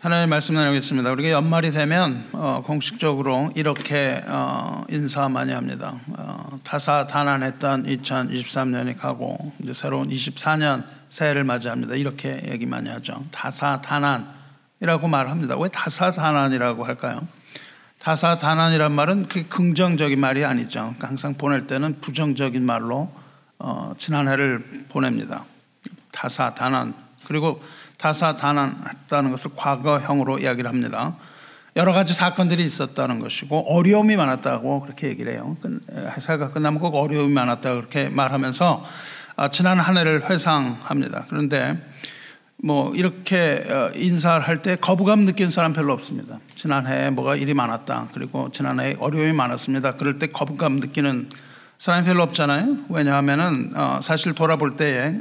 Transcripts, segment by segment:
하나님 말씀 나누겠습니다. 우리가 연말이 되면 어, 공식적으로 이렇게 어, 인사 많이 합니다. 어, 다사다난했던 2023년이 가고 이제 새로운 24년 새해를 맞이합니다. 이렇게 얘기 많이 하죠. 다사다난이라고 말합니다. 왜 다사다난이라고 할까요? 다사다난이란 말은 그 긍정적인 말이 아니죠. 항상 보낼 때는 부정적인 말로 어, 지난해를 보냅니다. 다사다난 그리고 다사다난했다는 것을 과거형으로 이야기를 합니다. 여러 가지 사건들이 있었다는 것이고 어려움이 많았다고 그렇게 얘기를 해요. 회사가 끝나면 꼭 어려움이 많았다 그렇게 말하면서 아, 지난 한 해를 회상합니다. 그런데 뭐 이렇게 어, 인사를 할 때 거부감 느낀 사람 별로 없습니다. 지난해에 뭐가 일이 많았다. 그리고 지난해에 어려움이 많았습니다. 그럴 때 거부감 느끼는 사람이 별로 없잖아요. 왜냐하면은 어, 사실 돌아볼 때에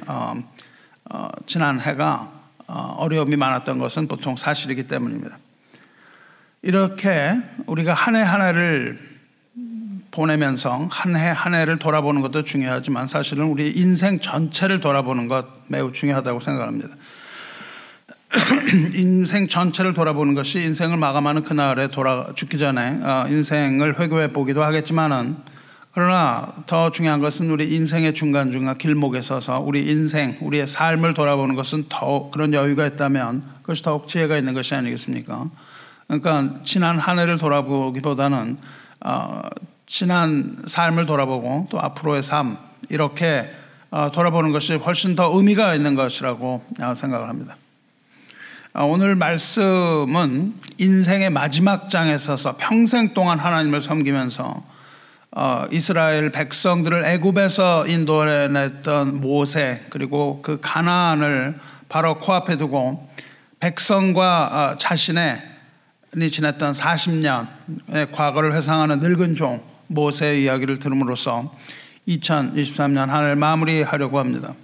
지난 해가 어, 어려움이 많았던 것은 보통 사실이기 때문입니다. 이렇게 우리가 한 해 한 해를 보내면서 한 해 한 해를 돌아보는 것도 중요하지만 사실은 우리 인생 전체를 돌아보는 것 매우 중요하다고 생각합니다. 인생 전체를 돌아보는 것이 인생을 마감하는 그날에 돌아 죽기 전에 어, 인생을 회고해 보기도 하겠지만은 그러나 더 중요한 것은 우리 인생의 중간중간 길목에 서서 우리 인생, 우리의 삶을 돌아보는 것은 더 그런 여유가 있다면 그것이 더욱 지혜가 있는 것이 아니겠습니까? 그러니까 지난 한 해를 돌아보기보다는 어, 지난 삶을 돌아보고 또 앞으로의 삶 이렇게 어, 돌아보는 것이 훨씬 더 의미가 있는 것이라고 생각을 합니다. 어, 오늘 말씀은 인생의 마지막 장에 서서 평생 동안 하나님을 섬기면서 어, 이스라엘 백성들을 애굽에서 인도해냈던 모세 그리고 그 가나안을 바로 코앞에 두고 백성과 어, 자신의 지냈던 40년의 과거를 회상하는 늙은 종 모세의 이야기를 들음으로써 2023년 한 해를 마무리하려고 합니다.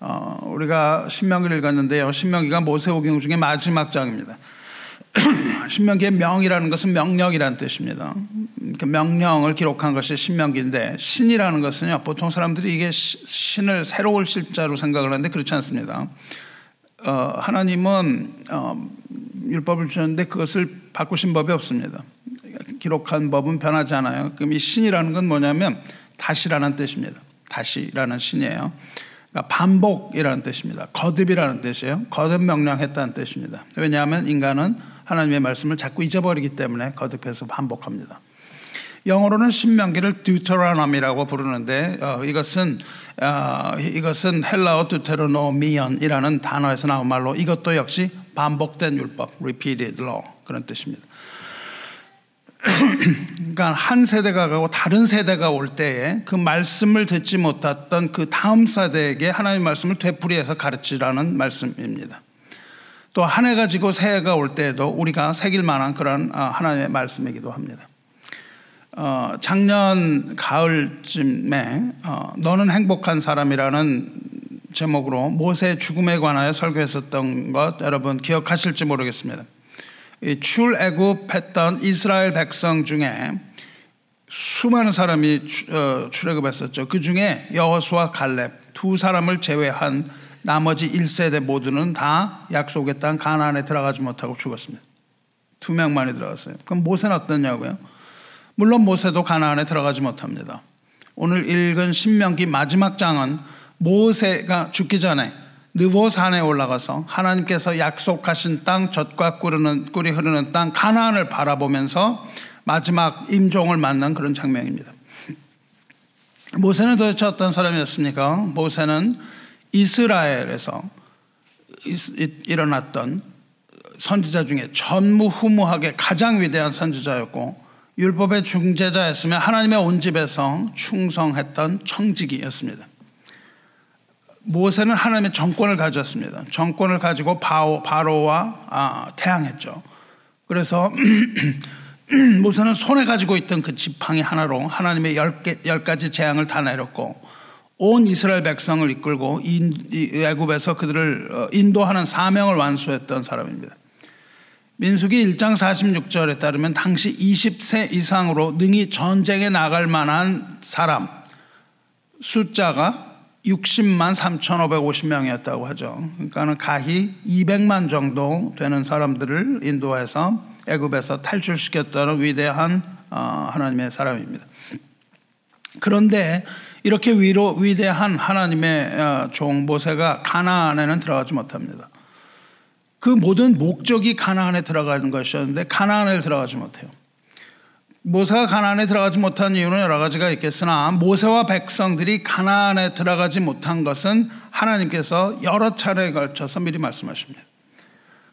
어, 우리가 신명기를 읽었는데요. 신명기가 모세오경 중에 마지막 장입니다. 신명기의 명이라는 것은 명령이라는 뜻입니다. 그 명령을 기록한 것이 신명기인데 신이라는 것은요 보통 사람들이 이게 신을 새로울 실자로 생각을 하는데 그렇지 않습니다. 어, 하나님은 어, 율법을 주셨는데 그것을 바꾸신 법이 없습니다. 기록한 법은 변하지 않아요. 그럼 이 신이라는 건 뭐냐면 다시라는 뜻입니다. 다시라는 신이에요. 그러니까 반복이라는 뜻입니다. 거듭이라는 뜻이에요. 거듭 명령했다는 뜻입니다. 왜냐하면 인간은 하나님의 말씀을 자꾸 잊어버리기 때문에 거듭해서 반복합니다. 영어로는 신명기를 듀터라nom이라고 부르는데 어, 이것은 어, 이것은 헬라어 듀테로노미언이라는 단어에서 나온 말로 이것도 역시 반복된 율법, repeated law 그런 뜻입니다. 그러니까 한 세대가 가고 다른 세대가 올 때에 그 말씀을 듣지 못했던 그 다음 세대에게 하나님의 말씀을 되풀이해서 가르치라는 말씀입니다. 또 한 해 가 지고 새해가 올 때에도 우리가 새길 만한 그런 어, 하나님의 말씀이기도 합니다. 어, 작년 가을쯤에 어, 너는 행복한 사람이라는 제목으로 모세 죽음에 관하여 설교했었던 것 여러분 기억하실지 모르겠습니다. 출애굽했던 이스라엘 백성 중에 수많은 사람이 어, 출애굽했었죠. 그 중에 여호수아 갈렙 두 사람을 제외한 나머지 1세대 모두는 다 약속의 땅 가나안에 들어가지 못하고 죽었습니다. 두 명만이 들어갔어요. 그럼 모세는 어떠냐고요? 물론 모세도 가나안에 들어가지 못합니다. 오늘 읽은 신명기 마지막 장은 모세가 죽기 전에 느보산에 올라가서 하나님께서 약속하신 땅 젖과 꿀이, 꿀이 흐르는 땅 가나안을 바라보면서 마지막 임종을 만난 그런 장면입니다. 모세는 도대체 어떤 사람이었습니까? 모세는 이스라엘에서 일어났던 선지자 중에 전무후무하게 가장 위대한 선지자였고 율법의 중재자였으며 하나님의 온 집에서 충성했던 청지기였습니다. 모세는 하나님의 정권을 가졌습니다. 정권을 가지고 바오, 바로와 아, 태양했죠. 그래서 모세는 손에 가지고 있던 그 지팡이 하나로 하나님의 열, 개, 열 가지 재앙을 다 내렸고 온 이스라엘 백성을 이끌고 애굽에서 그들을 어, 인도하는 사명을 완수했던 사람입니다. 민수기 1장 46절에 따르면 당시 20세 이상으로 능히 전쟁에 나갈 만한 사람 숫자가 60만 3,550명이었다고 하죠. 그러니까는 가히 200만 정도 되는 사람들을 인도해서 애굽에서 탈출시켰다는 위대한 어, 하나님의 사람입니다. 그런데 이렇게 위로 위대한 하나님의 어, 종 모세가 가나안에는 들어가지 못합니다. 그 모든 목적이 가나안에 들어가는 것이었는데 가나안에 들어가지 못해요. 모세가 가나안에 들어가지 못한 이유는 여러 가지가 있겠으나 모세와 백성들이 가나안에 들어가지 못한 것은 하나님께서 여러 차례에 걸쳐서 미리 말씀하십니다.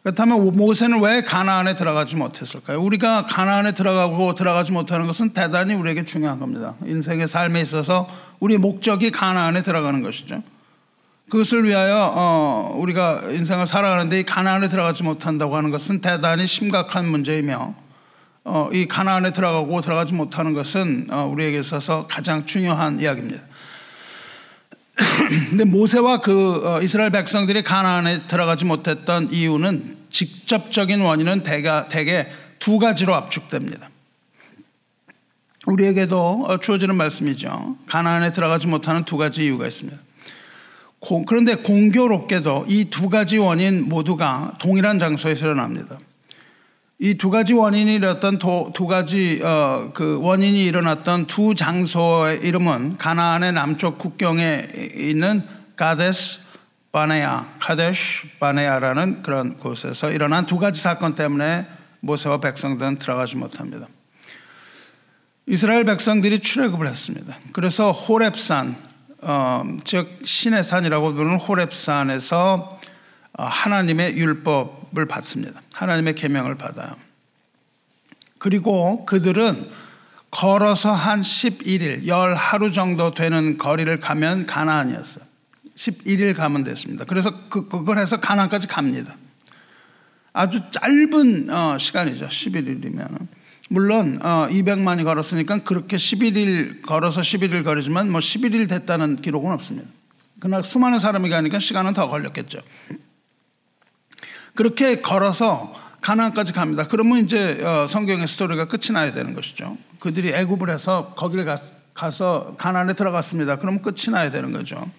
그렇다면 모세는 왜 가나안에 들어가지 못했을까요? 우리가 가나안에 들어가고 들어가지 못하는 것은 대단히 우리에게 중요한 겁니다. 인생의 삶에 있어서 우리 목적이 가나안에 들어가는 것이죠. 그것을 위하여 어, 우리가 인생을 살아가는데 이 가나안에 들어가지 못한다고 하는 것은 대단히 심각한 문제이며 어, 이 가나안에 들어가고 들어가지 못하는 것은 어, 우리에게 있어서 가장 중요한 이야기입니다. 근데 모세와 그 어, 이스라엘 백성들이 가나안에 들어가지 못했던 이유는 직접적인 원인은 대가, 대개 두 가지로 압축됩니다. 우리에게도 어, 주어지는 말씀이죠. 가나안에 들어가지 못하는 두 가지 이유가 있습니다. 그런데 공교롭게도 이 두 가지 원인 모두가 동일한 장소에서 일어납니다. 이 두 가지 원인이 일어났던 두, 두 가지 어, 그 원인이 일어났던 두 장소의 이름은 가나안의 남쪽 국경에 있는 가데스 바네아, 카데시 바네아라는 그런 곳에서 일어난 두 가지 사건 때문에 모세와 백성들은 들어가지 못합니다. 이스라엘 백성들이 출애굽을 했습니다. 그래서 호렙산, 어, 즉 신의 산이라고 부르는 호렙산에서 어, 하나님의 율법을 받습니다. 하나님의 계명을 받아요. 그리고 그들은 걸어서 한 11일, 열 하루 정도 되는 거리를 가면 가나안이었어요. 11일 가면 됐습니다. 그래서 그, 그걸 해서 가나안까지 갑니다. 아주 짧은 어, 시간이죠. 11일이면. 물론 200만이 어, 걸었으니까 그렇게 11일 걸어서 11일 거리지만 뭐 11일 됐다는 기록은 없습니다. 그러나 수많은 사람이 가니까 시간은 더 걸렸겠죠. 그렇게 걸어서 가나안까지 갑니다. 그러면 이제 어, 성경의 스토리가 끝이 나야 되는 것이죠. 그들이 애굽을 해서 거기를 가서 가나안에 들어갔습니다. 그럼 끝이 나야 되는 거죠.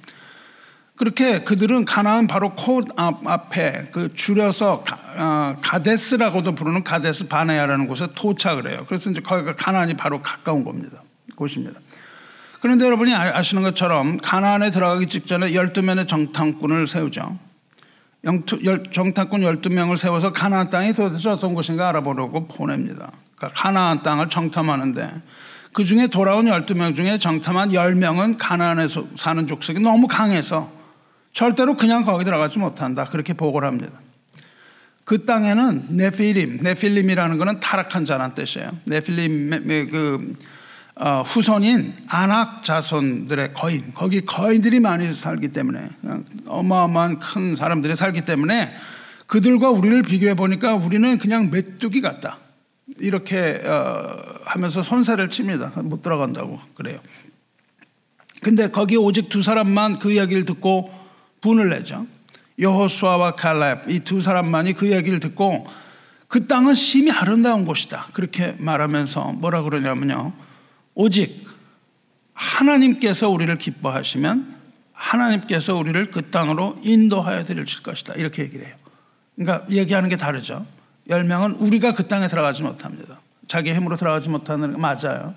그렇게 그들은 가나안 바로 코 앞에 그 줄여서 어, 가데스라고도 부르는 가데스 바네아라는 곳에 도착을 해요. 그래서 이제 거기가 가나안이 바로 가까운 겁니다. 곳입니다. 그런데 여러분이 아, 아시는 것처럼 가나안에 들어가기 직전에 12명의 정탐꾼을 세우죠. 정탐꾼 12명을 세워서 가나안 땅이 도대체 어떤 곳인가 알아보려고 보냅니다. 그러니까 가나안 땅을 정탐하는데 그 중에 돌아온 12명 중에 정탐한 10명은 가나안에 사는 족속이 너무 강해서 절대로 그냥 거기 들어가지 못한다. 그렇게 보고를 합니다. 그 땅에는 네필림, 네필림이라는 것은 타락한 자란 뜻이에요. 네필림의 그 어, 후손인 안악 자손들의 거인, 거기 거인들이 많이 살기 때문에 어마어마한 큰 사람들이 살기 때문에 그들과 우리를 비교해 보니까 우리는 그냥 메뚜기 같다. 이렇게 어, 하면서 손살을 칩니다. 못 들어간다고 그래요. 근데 거기 오직 두 사람만 그 이야기를 듣고 분을 내죠. 여호수아와 칼렙 이 두 사람만이 그 얘기를 듣고 그 땅은 심히 아름다운 곳이다. 그렇게 말하면서 뭐라 그러냐면요. 오직 하나님께서 우리를 기뻐하시면 하나님께서 우리를 그 땅으로 인도하여 드릴 것이다. 이렇게 얘기를 해요. 그러니까 얘기하는 게 다르죠. 열명은 우리가 그 땅에 들어가지 못합니다. 자기 힘으로 들어가지 못하는 거 맞아요.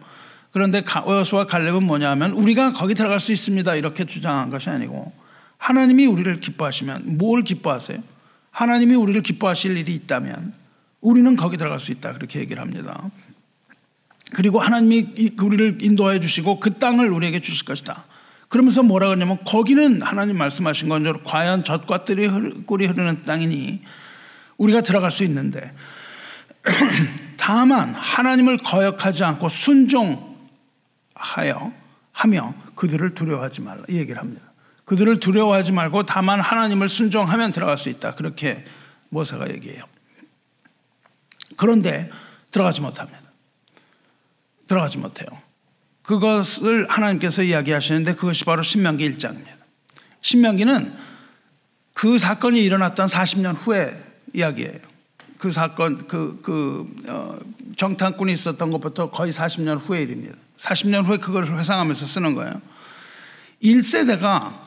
그런데 여수와 갈렙은 뭐냐면 우리가 거기 들어갈 수 있습니다. 이렇게 주장한 것이 아니고 하나님이 우리를 기뻐하시면 뭘 기뻐하세요? 하나님이 우리를 기뻐하실 일이 있다면 우리는 거기 들어갈 수 있다. 그렇게 얘기를 합니다. 그리고 하나님이 우리를 인도해 주시고 그 땅을 우리에게 주실 것이다. 그러면서 뭐라 그러냐면 거기는 하나님 말씀하신 건대로 과연 젖과 뜰이 꿀이 흐르는 땅이니 우리가 들어갈 수 있는데 다만 하나님을 거역하지 않고 순종하여 하며 그들을 두려워하지 말라 이 얘기를 합니다. 그들을 두려워하지 말고 다만 하나님을 순종하면 들어갈 수 있다. 그렇게 모세가 얘기해요. 그런데 들어가지 못합니다. 들어가지 못해요. 그것을 하나님께서 이야기하시는데 그것이 바로 신명기 1장입니다. 신명기는 그 사건이 일어났던 40년 후에 이야기예요. 그 사건, 그, 그, 어, 정탐꾼이 있었던 것부터 거의 40년 후의 일입니다. 40년 후에 그걸 회상하면서 쓰는 거예요. 1세대가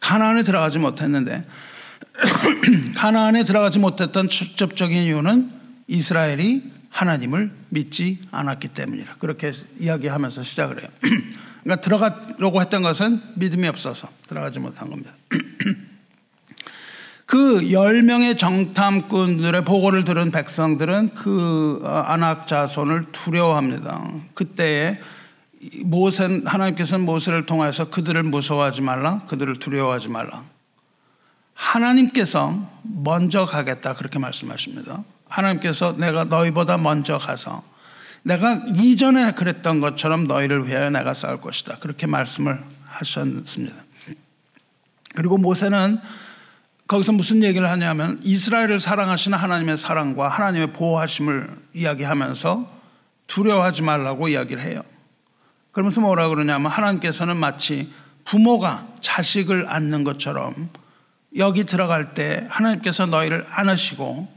가나안에 들어가지 못했는데 가나안에 들어가지 못했던 직접적인 이유는 이스라엘이 하나님을 믿지 않았기 때문이라. 그렇게 이야기하면서 시작을 해요. 그러니까 들어가려고 했던 것은 믿음이 없어서 들어가지 못한 겁니다. 그 10명의 정탐꾼들의 보고를 들은 백성들은 그 어, 안악 자손을 두려워합니다. 그때에 모세 하나님께서는 모세를 통해서 그들을 무서워하지 말라, 그들을 두려워하지 말라. 하나님께서 먼저 가겠다 그렇게 말씀하십니다. 하나님께서 내가 너희보다 먼저 가서 내가 이전에 그랬던 것처럼 너희를 위하여 내가 싸울 것이다. 그렇게 말씀을 하셨습니다. 그리고 모세는 거기서 무슨 얘기를 하냐면 이스라엘을 사랑하시는 하나님의 사랑과 하나님의 보호하심을 이야기하면서 두려워하지 말라고 이야기를 해요. 그러면서 뭐라 그러냐면 하나님께서는 마치 부모가 자식을 안는 것처럼 여기 들어갈 때 하나님께서 너희를 안으시고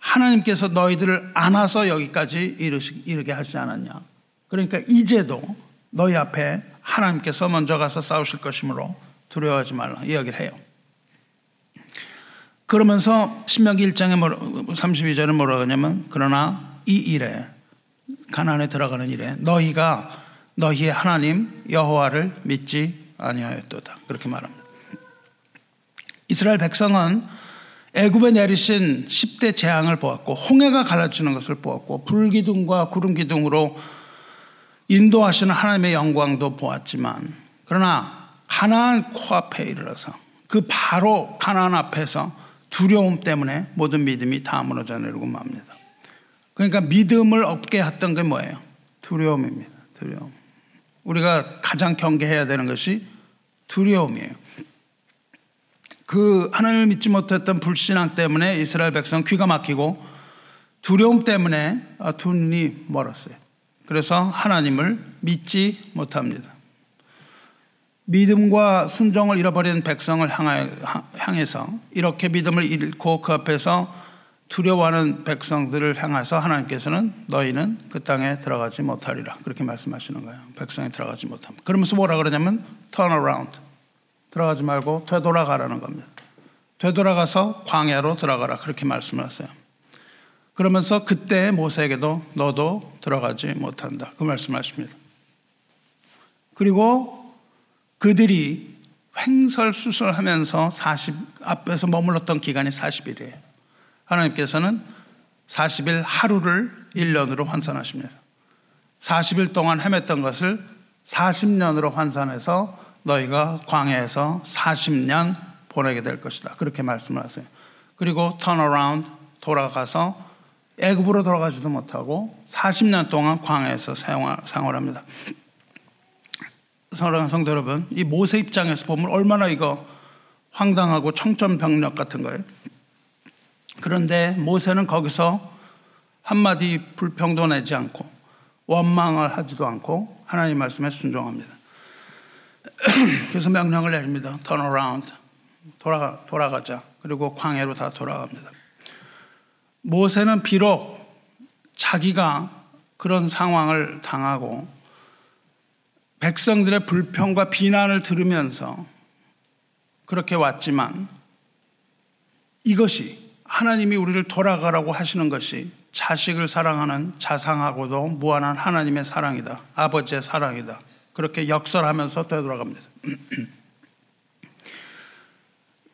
하나님께서 너희들을 안아서 여기까지 이르게 하지 않았냐. 그러니까 이제도 너희 앞에 하나님께서 먼저 가서 싸우실 것이므로 두려워하지 말라 이야기를 해요. 그러면서 신명기 1장에 32절에 뭐라 하냐면 그러나 이 일에 가난에 들어가는 일에 너희가 너희의 하나님 여호와를 믿지 아니하였도다. 그렇게 말합니다. 이스라엘 백성은 애굽에 내리신 10대 재앙을 보았고 홍해가 갈라지는 것을 보았고 불기둥과 구름기둥으로 인도하시는 하나님의 영광도 보았지만 그러나 가나안 코앞에 이르러서 그 바로 가나안 앞에서 두려움 때문에 모든 믿음이 다 무너져 내리고 맙니다. 그러니까 믿음을 없게 했던 게 뭐예요? 두려움입니다. 두려움. 우리가 가장 경계해야 되는 것이 두려움이에요. 그 하나님을 믿지 못했던 불신앙 때문에 이스라엘 백성 귀가 막히고 두려움 때문에 두 눈이 멀었어요. 그래서 하나님을 믿지 못합니다. 믿음과 순종을 잃어버린 백성을 향해서 이렇게 믿음을 잃고 그 앞에서 두려워하는 백성들을 향해서 하나님께서는 너희는 그 땅에 들어가지 못하리라 그렇게 말씀하시는 거예요. 백성이 들어가지 못함. 그러면서 뭐라 그러냐면 turn around 들어가지 말고 되돌아가라는 겁니다. 되돌아가서 광야로 들어가라 그렇게 말씀을 하세요. 그러면서 그때 모세에게도 너도 들어가지 못한다 그 말씀하십니다. 그리고 그들이 횡설수설하면서 40 앞에서 머물렀던 기간이 40일이에요. 하나님께서는 40일 하루를 1년으로 환산하십니다. 40일 동안 헤맸던 것을 40년으로 환산해서 너희가 광야에서 40년 보내게 될 것이다. 그렇게 말씀을 하세요. 그리고 turn around 돌아가서 애굽으로 돌아가지도 못하고 40년 동안 광야에서 생활합니다. 사랑하는 성도 여러분, 이 모세 입장에서 보면 얼마나 이거 황당하고 청천벽력 같은 거예요. 그런데 모세는 거기서 한마디 불평도 내지 않고 원망을 하지도 않고 하나님 말씀에 순종합니다. 그래서 명령을 내립니다. Turn around. 돌아가, 돌아가자. 그리고 광해로 다 돌아갑니다. 모세는 비록 자기가 그런 상황을 당하고 백성들의 불평과 비난을 들으면서 그렇게 왔지만 이것이 하나님이 우리를 돌아가라고 하시는 것이 자식을 사랑하는 자상하고도 무한한 하나님의 사랑이다. 아버지의 사랑이다. 그렇게 역설하면서 되돌아갑니다.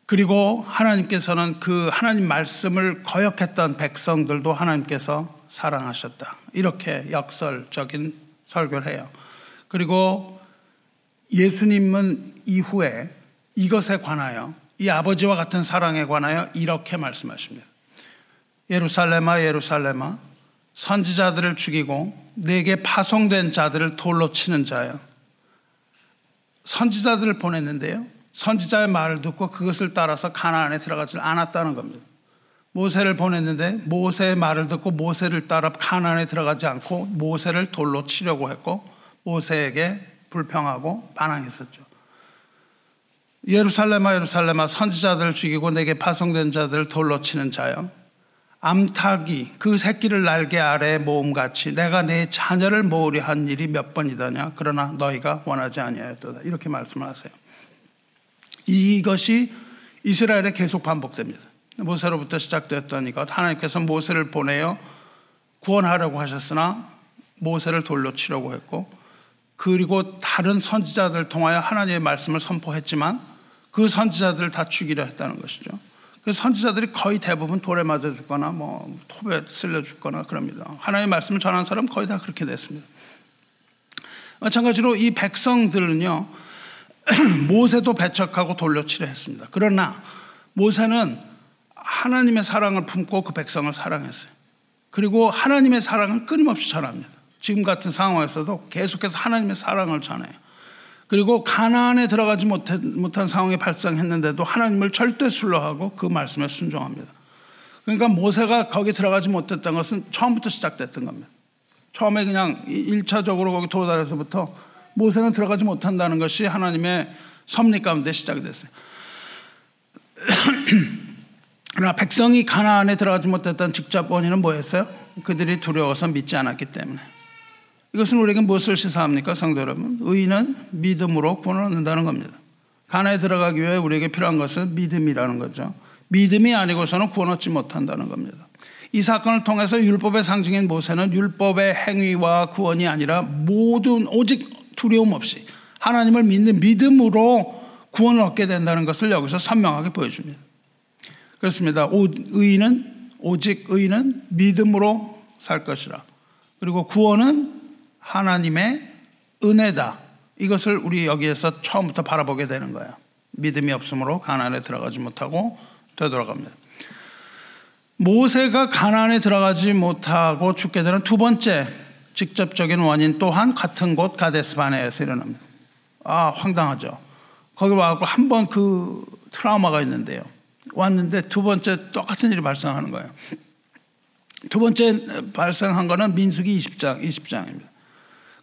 그리고 하나님께서는 그 하나님 말씀을 거역했던 백성들도 하나님께서 사랑하셨다. 이렇게 역설적인 설교를 해요. 그리고 예수님은 이후에 이것에 관하여 이 아버지와 같은 사랑에 관하여 이렇게 말씀하십니다. 예루살렘아 예루살렘아 선지자들을 죽이고 내게 파송된 자들을 돌로 치는 자여 선지자들을 보냈는데요. 선지자의 말을 듣고 그것을 따라서 가나안에 들어가지 않았다는 겁니다. 모세를 보냈는데 모세의 말을 듣고 모세를 따라 가나안에 들어가지 않고 모세를 돌로 치려고 했고 모세에게 불평하고 반항했었죠. 예루살렘아 예루살렘아 선지자들을 죽이고 내게 파송된 자들을 돌로 치는 자여 암탉이 그 새끼를 날개 아래 모음같이 내가 내 자녀를 모으려 한 일이 몇 번이더냐 그러나 너희가 원하지 아니하였도다 이렇게 말씀하세요. 이것이 이스라엘에 계속 반복됩니다. 모세로부터 시작됐던 이것 하나님께서 모세를 보내어 구원하려고 하셨으나 모세를 돌로 치려고 했고 그리고 다른 선지자들 통하여 하나님의 말씀을 선포했지만 그 선지자들을 다 죽이려 했다는 것이죠. 그 선지자들이 거의 대부분 돌에 맞아 죽거나 뭐 톱에 쓸려 죽거나 그럽니다. 하나님의 말씀을 전한 사람 거의 다 그렇게 됐습니다. 마찬가지로 이 백성들은요 모세도 배척하고 돌려 치려 했습니다. 그러나 모세는 하나님의 사랑을 품고 그 백성을 사랑했어요. 그리고 하나님의 사랑은 끊임없이 전합니다. 지금 같은 상황에서도 계속해서 하나님의 사랑을 전해요. 그리고 가나안에 들어가지 못한 상황이 발생했는데도 하나님을 절대 순로하고 그 말씀에 순종합니다. 그러니까 모세가 거기 들어가지 못했던 것은 처음부터 시작됐던 겁니다. 처음에 그냥 1차적으로 거기 도달해서부터 모세는 들어가지 못한다는 것이 하나님의 섭리 가운데 시작이 됐어요. 그러나 백성이 가나안에 들어가지 못했던 직접 원인은 뭐였어요? 그들이 두려워서 믿지 않았기 때문에. 이것은 우리에게 무엇을 시사합니까, 성도 여러분? 의인은 믿음으로 구원을 얻는다는 겁니다. 가나에 들어가기 위해 우리에게 필요한 것은 믿음이라는 거죠. 믿음이 아니고서는 구원 얻지 못한다는 겁니다. 이 사건을 통해서 율법의 상징인 모세는 율법의 행위와 구원이 아니라 모든 오직 두려움 없이 하나님을 믿는 믿음으로 구원을 얻게 된다는 것을 여기서 선명하게 보여줍니다. 그렇습니다. 의인은 오직 의인은 믿음으로 살 것이라. 그리고 구원은 하나님의 은혜다. 이것을 우리 여기에서 처음부터 바라보게 되는 거예요. 믿음이 없으므로 가나안에 들어가지 못하고 되돌아갑니다. 모세가 가나안에 들어가지 못하고 죽게 되는 두 번째 직접적인 원인 또한 같은 곳 가데스 바네에서 일어납니다. 아 황당하죠. 거기 와서 한번 그 트라우마가 있는데요. 왔는데 두 번째 똑같은 일이 발생하는 거예요. 두 번째 발생한 거는 민수기 20장, 20장입니다.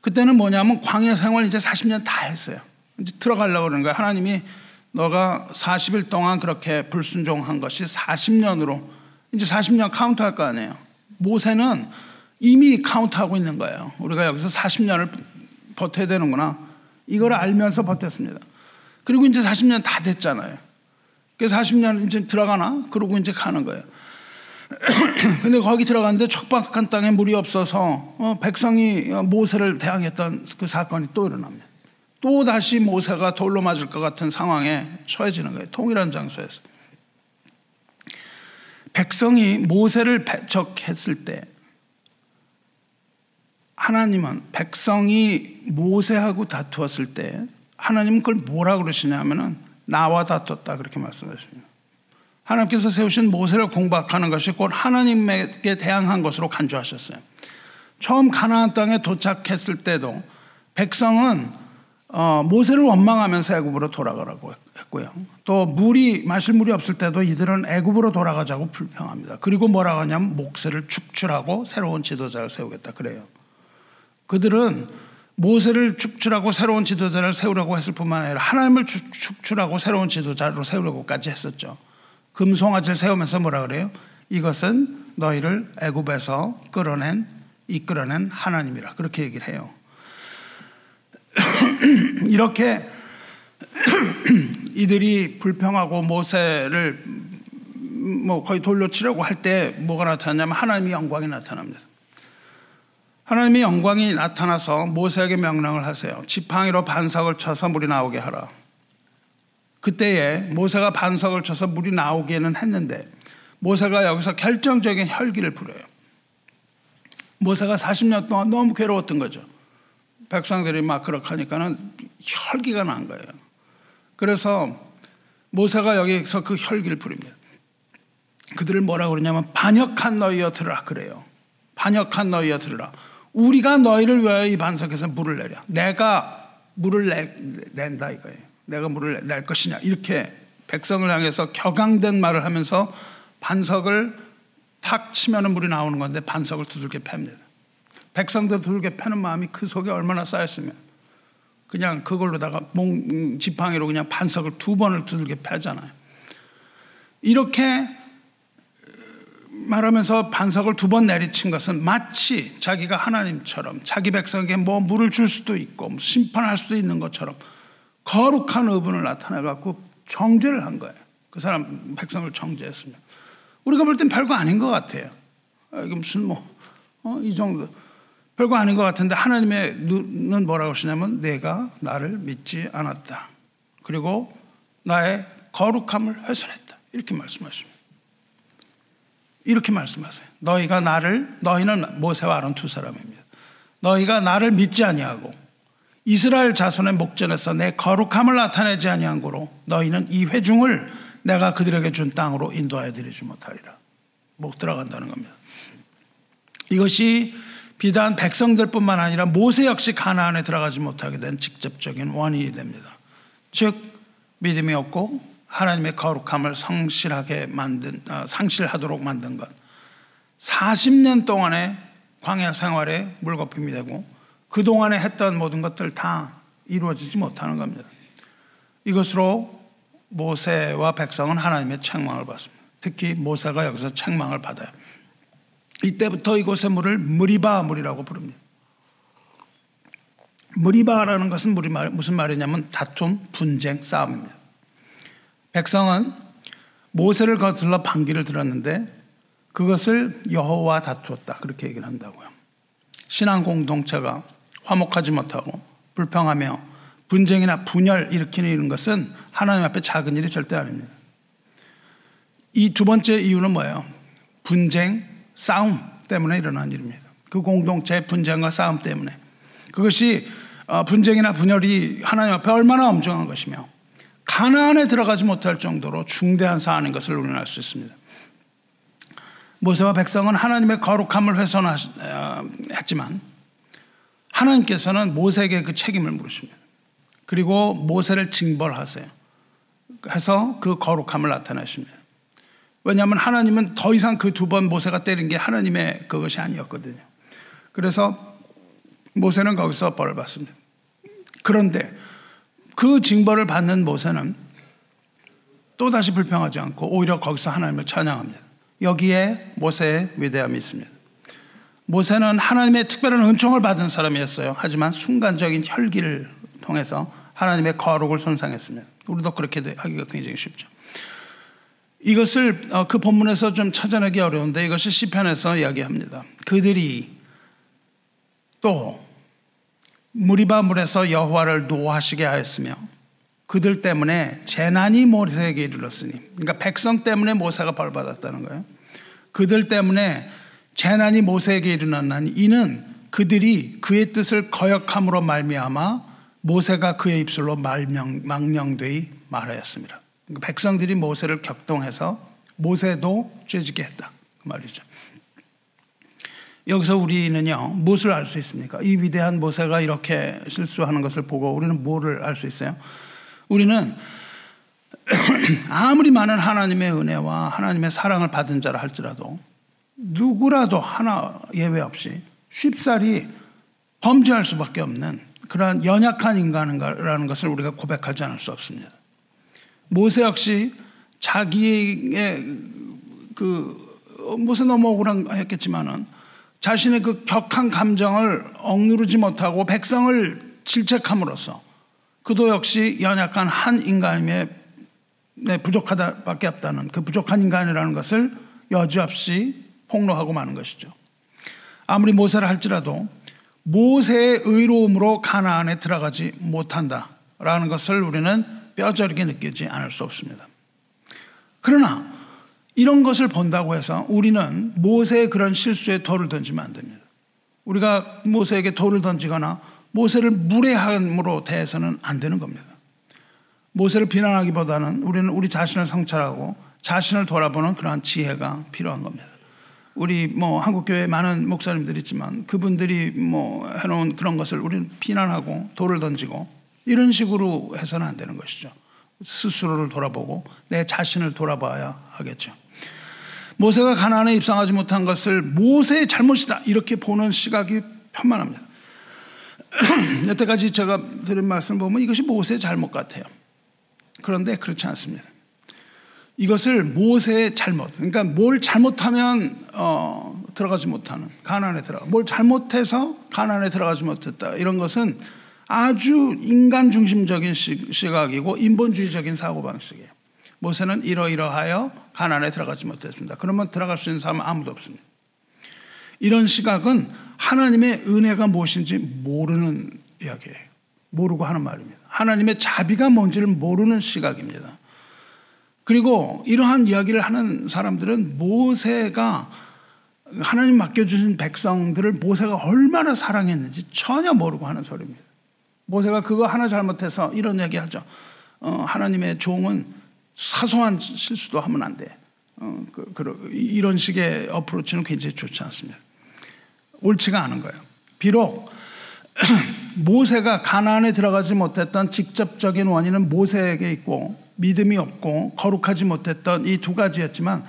그때는 뭐냐면 광야 생활 이제 40년 다 했어요. 이제 들어가려고 그러는 거예요. 하나님이 너가 40일 동안 그렇게 불순종한 것이 40년으로 이제 40년 카운트할 거 아니에요. 모세는 이미 카운트하고 있는 거예요. 우리가 여기서 40년을 버텨야 되는구나. 이걸 알면서 버텼습니다. 그리고 이제 40년 다 됐잖아요. 그래서 40년 이제 들어가나? 그러고 이제 가는 거예요. 근데 거기 들어갔는데 척박한 땅에 물이 없어서 어, 백성이 모세를 대항했던 그 사건이 또 일어납니다. 또 다시 모세가 돌로 맞을 것 같은 상황에 처해지는 거예요. 동일한 장소에서. 백성이 모세를 배척했을 때 하나님은 백성이 모세하고 다투었을 때 하나님은 그걸 뭐라 그러시냐면은 나와 다퉜다 그렇게 말씀하십니다. 하나님께서 세우신 모세를 공박하는 것이 곧 하나님에게 대항한 것으로 간주하셨어요. 처음 가나안 땅에 도착했을 때도 백성은 어, 모세를 원망하면서 애굽으로 돌아가라고 했고요. 또 물이 마실 물이 없을 때도 이들은 애굽으로 돌아가자고 불평합니다. 그리고 뭐라고 하냐면 목세를 축출하고 새로운 지도자를 세우겠다 그래요. 그들은 모세를 축출하고 새로운 지도자를 세우려고 했을 뿐만 아니라 하나님을 축출하고 새로운 지도자로 세우려고까지 했었죠. 금송아지를 세우면서 뭐라 그래요? 이것은 너희를 애굽에서 끌어낸 이끌어낸 하나님이라 그렇게 얘기를 해요. 이렇게 이들이 불평하고 모세를 뭐 거의 돌려 치려고 할 때 뭐가 나타나냐면 하나님의 영광이 나타납니다. 하나님의 영광이 나타나서 모세에게 명령을 하세요. 지팡이로 반석을 쳐서 물이 나오게 하라. 그때에 모세가 반석을 쳐서 물이 나오기는 했는데 모세가 여기서 결정적인 혈기를 부려요. 모세가 40년 동안 너무 괴로웠던 거죠. 백성들이 막 그렇게 하니까는 혈기가 난 거예요. 그래서 모세가 여기서 그 혈기를 부립니다. 그들을 뭐라 그러냐면 반역한 너희여 들으라 그래요. 반역한 너희여 들으라. 우리가 너희를 위하여 이 반석에서 물을 내려. 내가 물을 내, 낸다 이거예요. 내가 물을 낼 것이냐 이렇게 백성을 향해서 격앙된 말을 하면서 반석을 탁 치면 물이 나오는 건데 반석을 두들겨 팹니다. 백성들 두들겨 패는 마음이 그 속에 얼마나 쌓였으면 그냥 그걸로다가 몽 지팡이로 그냥 반석을 두 번을 두들겨 패잖아요. 이렇게 말하면서 반석을 두 번 내리친 것은 마치 자기가 하나님처럼 자기 백성에게 뭐 물을 줄 수도 있고 뭐 심판할 수도 있는 것처럼 거룩한 의분을 나타내 갖고 정죄를 한 거예요. 그 사람 백성을 정죄했습니다. 우리가 볼 땐 별거 아닌 것 같아요. 아, 이게 무슨 뭐이 어, 정도 별거 아닌 것 같은데 하나님의 눈은 뭐라고 하시냐면 내가 나를 믿지 않았다. 그리고 나의 거룩함을 훼손했다. 이렇게 말씀하십니다. 이렇게 말씀하세요. 너희가 나를 너희는 모세와 아론 두 사람입니다. 너희가 나를 믿지 아니하고 이스라엘 자손의 목전에서 내 거룩함을 나타내지 아니한 고로 너희는 이 회중을 내가 그들에게 준 땅으로 인도하여 드리지 못하리라. 못 들어간다는 겁니다. 이것이 비단 백성들뿐만 아니라 모세 역시 가나안에 들어가지 못하게 된 직접적인 원인이 됩니다. 즉 믿음이 없고 하나님의 거룩함을 성실하게 만든 어, 상실하도록 만든 것. 40년 동안의 광야 생활에 물거품이 되고 그 동안에 했던 모든 것들 다 이루어지지 못하는 겁니다. 이것으로 모세와 백성은 하나님의 책망을 받습니다. 특히 모세가 여기서 책망을 받아요. 이때부터 이곳의 물을 무리바 물이라고 부릅니다. 무리바라는 것은 무슨 말이냐면 다툼, 분쟁, 싸움입니다. 백성은 모세를 거슬러 반기를 들었는데 그것을 여호와 다투었다 그렇게 얘기를 한다고요. 신앙 공동체가 화목하지 못하고 불평하며 분쟁이나 분열 일으키는 것은 하나님 앞에 작은 일이 절대 아닙니다. 이 두 번째 이유는 뭐예요? 분쟁, 싸움 때문에 일어난 일입니다. 그 공동체의 분쟁과 싸움 때문에 그것이 어, 분쟁이나 분열이 하나님 앞에 얼마나 엄중한 것이며 가나안에 들어가지 못할 정도로 중대한 사안인 것을 우리는 알 수 있습니다. 모세와 백성은 하나님의 거룩함을 훼손했지만 하나님께서는 모세에게 그 책임을 물으십니다. 그리고 모세를 징벌하세요. 해서 그 거룩함을 나타내십니다. 왜냐하면 하나님은 더 이상 그 두 번 모세가 때린 게 하나님의 그것이 아니었거든요. 그래서 모세는 거기서 벌을 받습니다. 그런데 그 징벌을 받는 모세는 또다시 불평하지 않고 오히려 거기서 하나님을 찬양합니다. 여기에 모세의 위대함이 있습니다. 모세는 하나님의 특별한 은총을 받은 사람이었어요. 하지만 순간적인 혈기를 통해서 하나님의 거룩을 손상했습니다. 우리도 그렇게 하기가 굉장히 쉽죠. 이것을 어, 그 본문에서 좀 찾아내기 어려운데 이것이 시편에서 이야기합니다. 그들이 또 무리바 물에서 여호와를 노하시게 하였으며 그들 때문에 재난이 모세에게 이르렀으니 그러니까 백성 때문에 모세가 벌받았다는 거예요. 그들 때문에 재난이 모세에게 일어났나니 이는 그들이 그의 뜻을 거역함으로 말미암아 모세가 그의 입술로 말명, 망령되이 말하였습니다. 백성들이 모세를 격동해서 모세도 죄짓게 했다 그 말이죠. 여기서 우리는요, 무엇을 알 수 있습니까? 이 위대한 모세가 이렇게 실수하는 것을 보고 우리는 뭐를 알 수 있어요? 우리는 아무리 많은 하나님의 은혜와 하나님의 사랑을 받은 자라 할지라도 누구라도 하나 예외 없이 쉽사리 범죄할 수밖에 없는 그러한 연약한 인간이라는 것을 우리가 고백하지 않을 수 없습니다. 모세 역시 자기의 그 무슨 너무 억울했겠지만은 자신의 그 격한 감정을 억누르지 못하고 백성을 질책함으로써 그도 역시 연약한 한 인간임에 부족하다밖에 없다는 그 부족한 인간이라는 것을 여지없이 폭로하고 마는 것이죠. 아무리 모세를 할지라도 모세의 의로움으로 가나안에 들어가지 못한다라는 것을 우리는 뼈저리게 느끼지 않을 수 없습니다. 그러나 이런 것을 본다고 해서 우리는 모세의 그런 실수에 돌을 던지면 안 됩니다. 우리가 모세에게 돌을 던지거나 모세를 무례함으로 대해서는 안 되는 겁니다. 모세를 비난하기보다는 우리는 우리 자신을 성찰하고 자신을 돌아보는 그러한 지혜가 필요한 겁니다. 우리 뭐 한국교회 많은 목사님들 있지만 그분들이 뭐 해놓은 그런 것을 우리는 비난하고 돌을 던지고 이런 식으로 해서는 안 되는 것이죠. 스스로를 돌아보고 내 자신을 돌아봐야 하겠죠. 모세가 가나안에 입성하지 못한 것을 모세의 잘못이다 이렇게 보는 시각이 편만합니다. 여태까지 제가 드린 말씀 보면 이것이 모세의 잘못 같아요. 그런데 그렇지 않습니다. 이것을 모세의 잘못, 그러니까 뭘 잘못하면 어, 들어가지 못하는 가난에 들어가, 뭘 잘못해서 가난에 들어가지 못했다 이런 것은 아주 인간 중심적인 시각이고 인본주의적인 사고 방식이에요. 모세는 이러이러하여 가난에 들어가지 못했습니다. 그러면 들어갈 수 있는 사람은 아무도 없습니다. 이런 시각은 하나님의 은혜가 무엇인지 모르는 이야기예요. 모르고 하는 말입니다. 하나님의 자비가 뭔지를 모르는 시각입니다. 그리고 이러한 이야기를 하는 사람들은 모세가 하나님 맡겨주신 백성들을 모세가 얼마나 사랑했는지 전혀 모르고 하는 소리입니다. 모세가 그거 하나 잘못해서 이런 얘기 하죠. 어, 하나님의 종은 사소한 실수도 하면 안 돼. 어, 그, 그, 이런 식의 어프로치는 굉장히 좋지 않습니다. 옳지가 않은 거예요. 비록 모세가 가나안에 들어가지 못했던 직접적인 원인은 모세에게 있고 믿음이 없고 거룩하지 못했던 이 두 가지였지만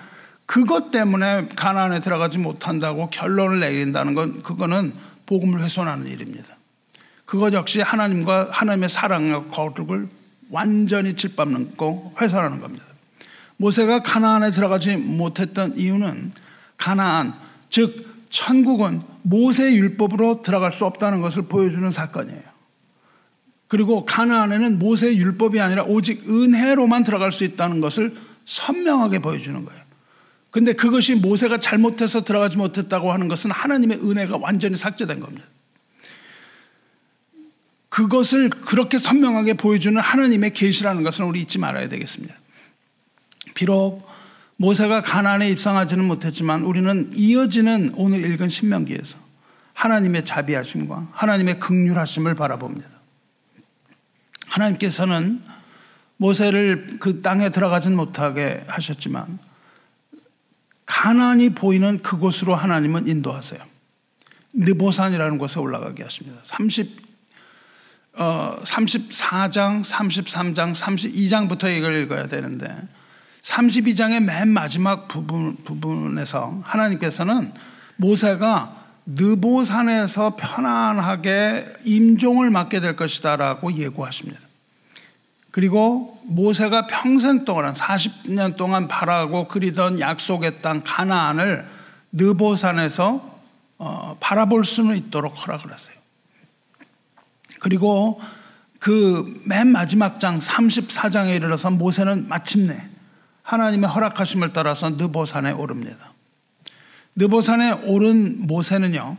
그것 때문에 가나안에 들어가지 못한다고 결론을 내린다는 건 그거는 복음을 훼손하는 일입니다. 그것 역시 하나님과 하나님의 사랑과 거룩을 완전히 짓밟고 훼손하는 겁니다. 모세가 가나안에 들어가지 못했던 이유는 가나안 즉 천국은 모세 율법으로 들어갈 수 없다는 것을 보여주는 사건이에요. 그리고 가나안에는 모세 율법이 아니라 오직 은혜로만 들어갈 수 있다는 것을 선명하게 보여주는 거예요. 근데 그것이 모세가 잘못해서 들어가지 못했다고 하는 것은 하나님의 은혜가 완전히 삭제된 겁니다. 그것을 그렇게 선명하게 보여주는 하나님의 계시라는 것을 우리 잊지 말아야 되겠습니다. 비록 모세가 가나안에 입성하지는 못했지만 우리는 이어지는 오늘 읽은 신명기에서 하나님의 자비하심과 하나님의 극률하심을 바라봅니다. 하나님께서는 모세를 그 땅에 들어가진 못하게 하셨지만 가난이 보이는 그곳으로 하나님은 인도하세요. 느보산이라는 곳에 올라가게 하십니다. 30, 어, 34장, 33장, 32장부터 이걸 읽어야 되는데 32장의 맨 마지막 부분, 부분에서 하나님께서는 모세가 느보산에서 편안하게 임종을 맡게 될 것이다라고 예고하십니다. 그리고 모세가 평생 동안 40년 동안 바라고 그리던 약속의 땅 가나안을 느보산에서 어, 바라볼 수는 있도록 허락을 하세요. 그리고 그 맨 마지막 장 34장에 이르러서 모세는 마침내 하나님의 허락하심을 따라서 느보산에 오릅니다. 느보산에 오른 모세는요.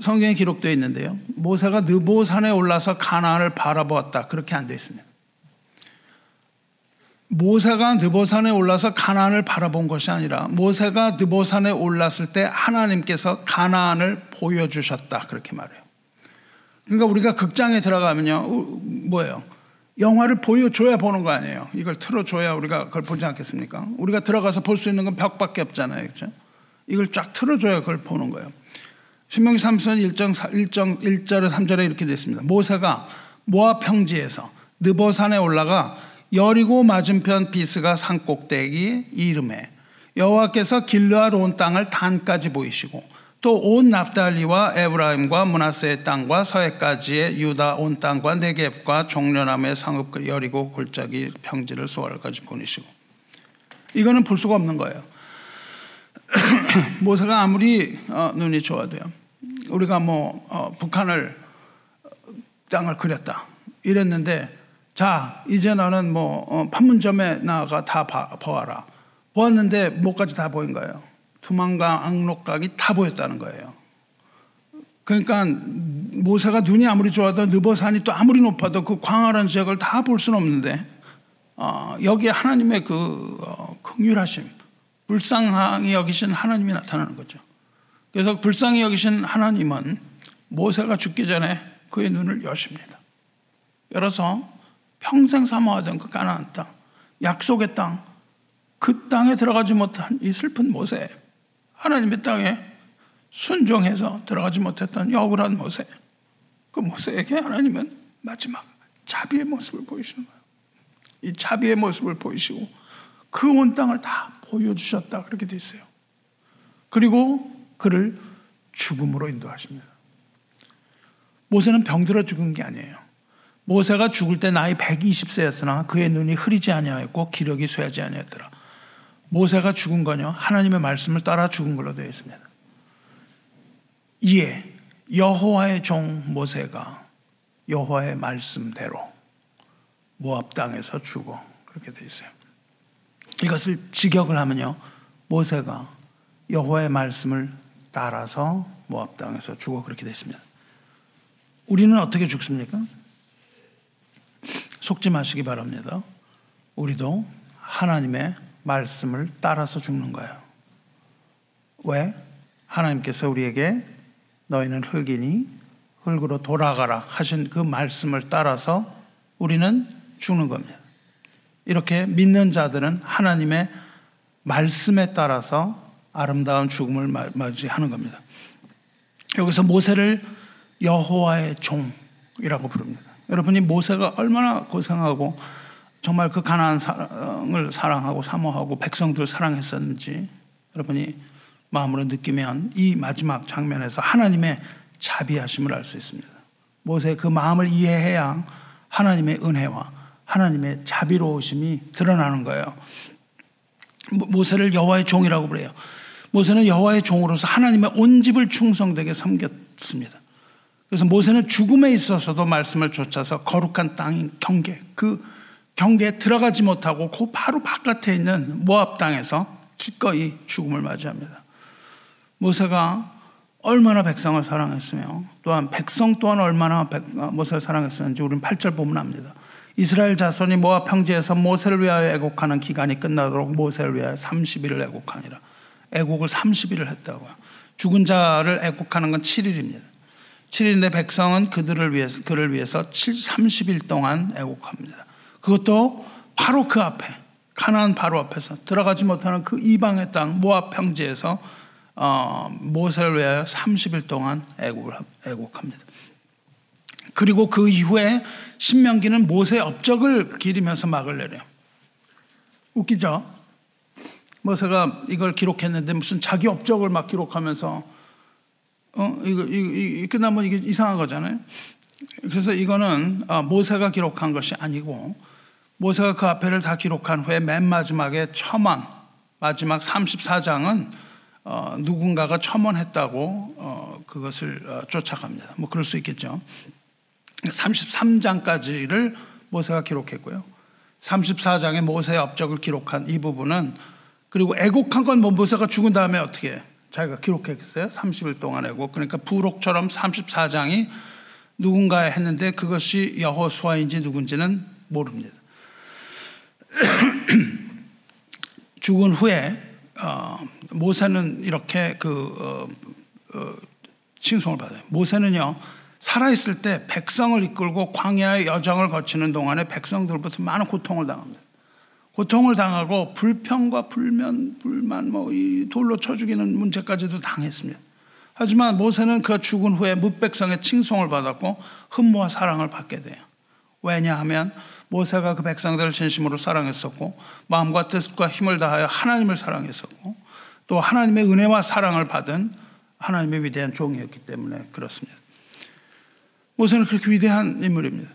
성경에 기록되어 있는데요. 모세가 느보산에 올라서 가나안을 바라보았다. 그렇게 안 되어 있습니다. 모세가 느보산에 올라서 가나안을 바라본 것이 아니라 모세가 느보산에 올랐을 때 하나님께서 가나안을 보여주셨다. 그렇게 말해요. 그러니까 우리가 극장에 들어가면요. 뭐예요? 영화를 보여줘야 보는 거 아니에요. 이걸 틀어줘야 우리가 그걸 보지 않겠습니까? 우리가 들어가서 볼 수 있는 건 벽밖에 없잖아요. 그렇죠? 이걸 쫙 틀어줘야 그걸 보는 거예요. 신명기 3선 1정, 1정 1절에 3절에 이렇게 되어 있습니다. 모세가 모압 평지에서 느보산에 올라가 여리고 맞은편 비스가 산 꼭대기 이름에 여호와께서 길르앗 온 땅을 단까지 보이시고 또 온 납달리와 에브라임과 문하세의 땅과 서해까지의 유다 온 땅과 네겝과 종려남의 상읍 여리고 골짜기 평지를 소알까지 보내시고 이거는 볼 수가 없는 거예요. 모세가 아무리 어, 눈이 좋아도요. 우리가 뭐 어, 북한을 땅을 그렸다 이랬는데 자 이제 나는 뭐 어, 판문점에 나가 다 봐, 보아라 보았는데 뭐까지 다 보인 거예요. 두만강 악록각이 다 보였다는 거예요. 그러니까 모세가 눈이 아무리 좋아도 느보산이 또 아무리 높아도 그 광활한 지역을 다 볼 수는 없는데 어, 여기에 하나님의 그 어, 긍휼하심, 불쌍하게 여기신 하나님이 나타나는 거죠. 그래서 불쌍히 여기신 하나님은 모세가 죽기 전에 그의 눈을 여십니다. 열어서 평생 사모하던 그 가나안 땅, 약속의 땅, 그 땅에 들어가지 못한 이 슬픈 모세, 하나님의 땅에 순종해서 들어가지 못했던 억울한 모세. 그 모세에게 하나님은 마지막 자비의 모습을 보이시는 거예요. 이 자비의 모습을 보이시고 그 온 땅을 다 보여주셨다. 그렇게 돼 있어요. 그리고 그를 죽음으로 인도하십니다. 모세는 병들어 죽은 게 아니에요. 모세가 죽을 때 나이 120세였으나 그의 눈이 흐리지 아니하였고 기력이 쇠하지 아니하였더라. 모세가 죽은 거요 하나님의 말씀을 따라 죽은 걸로 되어 있습니다. 이에 여호와의 종 모세가 여호와의 말씀대로 모압 땅에서 죽어 그렇게 되어 있어요. 이것을 직역을 하면요 모세가 여호와의 말씀을 따라서 모압 땅에서 죽어 그렇게 되어 있습니다. 우리는 어떻게 죽습니까? 속지 마시기 바랍니다. 우리도 하나님의 말씀을 따라서 죽는 거예요. 왜? 하나님께서 우리에게 너희는 흙이니 흙으로 돌아가라 하신 그 말씀을 따라서 우리는 죽는 겁니다. 이렇게 믿는 자들은 하나님의 말씀에 따라서 아름다운 죽음을 맞이하는 겁니다. 여기서 모세를 여호와의 종이라고 부릅니다. 여러분이 모세가 얼마나 고생하고 정말 그 가나안 사랑을 사랑하고 사모하고 백성들 사랑했었는지 여러분이 마음으로 느끼면 이 마지막 장면에서 하나님의 자비하심을 알 수 있습니다. 모세 그 마음을 이해해야 하나님의 은혜와 하나님의 자비로우심이 드러나는 거예요. 모세를 여호와의 종이라고 그래요. 모세는 여호와의 종으로서 하나님의 온 집을 충성되게 섬겼습니다. 그래서 모세는 죽음에 있어서도 말씀을 쫓아서 거룩한 땅인 경계, 그 경계에 들어가지 못하고 그 바로 바깥에 있는 모압 땅에서 기꺼이 죽음을 맞이합니다. 모세가 얼마나 백성을 사랑했으며 또한 백성 또한 얼마나 모세를 사랑했었는지 우리는 8절 보면 압니다. 이스라엘 자손이 모압 평지에서 모세를 위하여 애곡하는 기간이 끝나도록 모세를 위하여 30일을 애곡하니라. 애곡을 30일을 했다고요. 죽은 자를 애곡하는 건 7일입니다. 7일인데 백성은 그들을 위해서 그를 위해서 7, 30일 동안 애곡합니다. 그것도 바로 그 앞에 가나안 바로 앞에서 들어가지 못하는 그 이방의 땅 모압 평지에서 어, 모세를 위하여 30일 동안 애곡을 애곡합니다. 그리고 그 이후에 신명기는 모세의 업적을 기리면서 막을 내려요. 웃기죠? 모세가 이걸 기록했는데 무슨 자기 업적을 막 기록하면서 어, 이거, 이거, 이거 끝나면 이게 이상한 거잖아요. 그래서 이거는 어, 모세가 기록한 것이 아니고 모세가 그 앞에를 다 기록한 후에 맨 마지막에 첨언, 마지막 34장은 어, 누군가가 첨언했다고 어, 그것을 어, 쫓아갑니다. 뭐 그럴 수 있겠죠. 33장까지를 모세가 기록했고요. 34장에 모세의 업적을 기록한 이 부분은 그리고 애곡한 건뭐 모세가 죽은 다음에 어떻게 해? 자기가 기록했어요. 30일 동안 하고 그러니까 부록처럼 34장이 누군가 했는데 그것이 여호수아인지 누군지는 모릅니다. 죽은 후에 어, 모세는 이렇게 그 어, 어, 칭송을 받아요. 모세는요 살아 있을 때 백성을 이끌고 광야의 여정을 거치는 동안에 백성들부터 많은 고통을 당합니다. 고통을 당하고 불평과 불면, 불만, 뭐, 이 돌로 쳐 죽이는 문제까지도 당했습니다. 하지만 모세는 그 죽은 후에 뭇백성의 칭송을 받았고 흠모와 사랑을 받게 돼요. 왜냐하면 모세가 그 백성들을 진심으로 사랑했었고 마음과 뜻과 힘을 다하여 하나님을 사랑했었고 또 하나님의 은혜와 사랑을 받은 하나님의 위대한 종이었기 때문에 그렇습니다. 모세는 그렇게 위대한 인물입니다.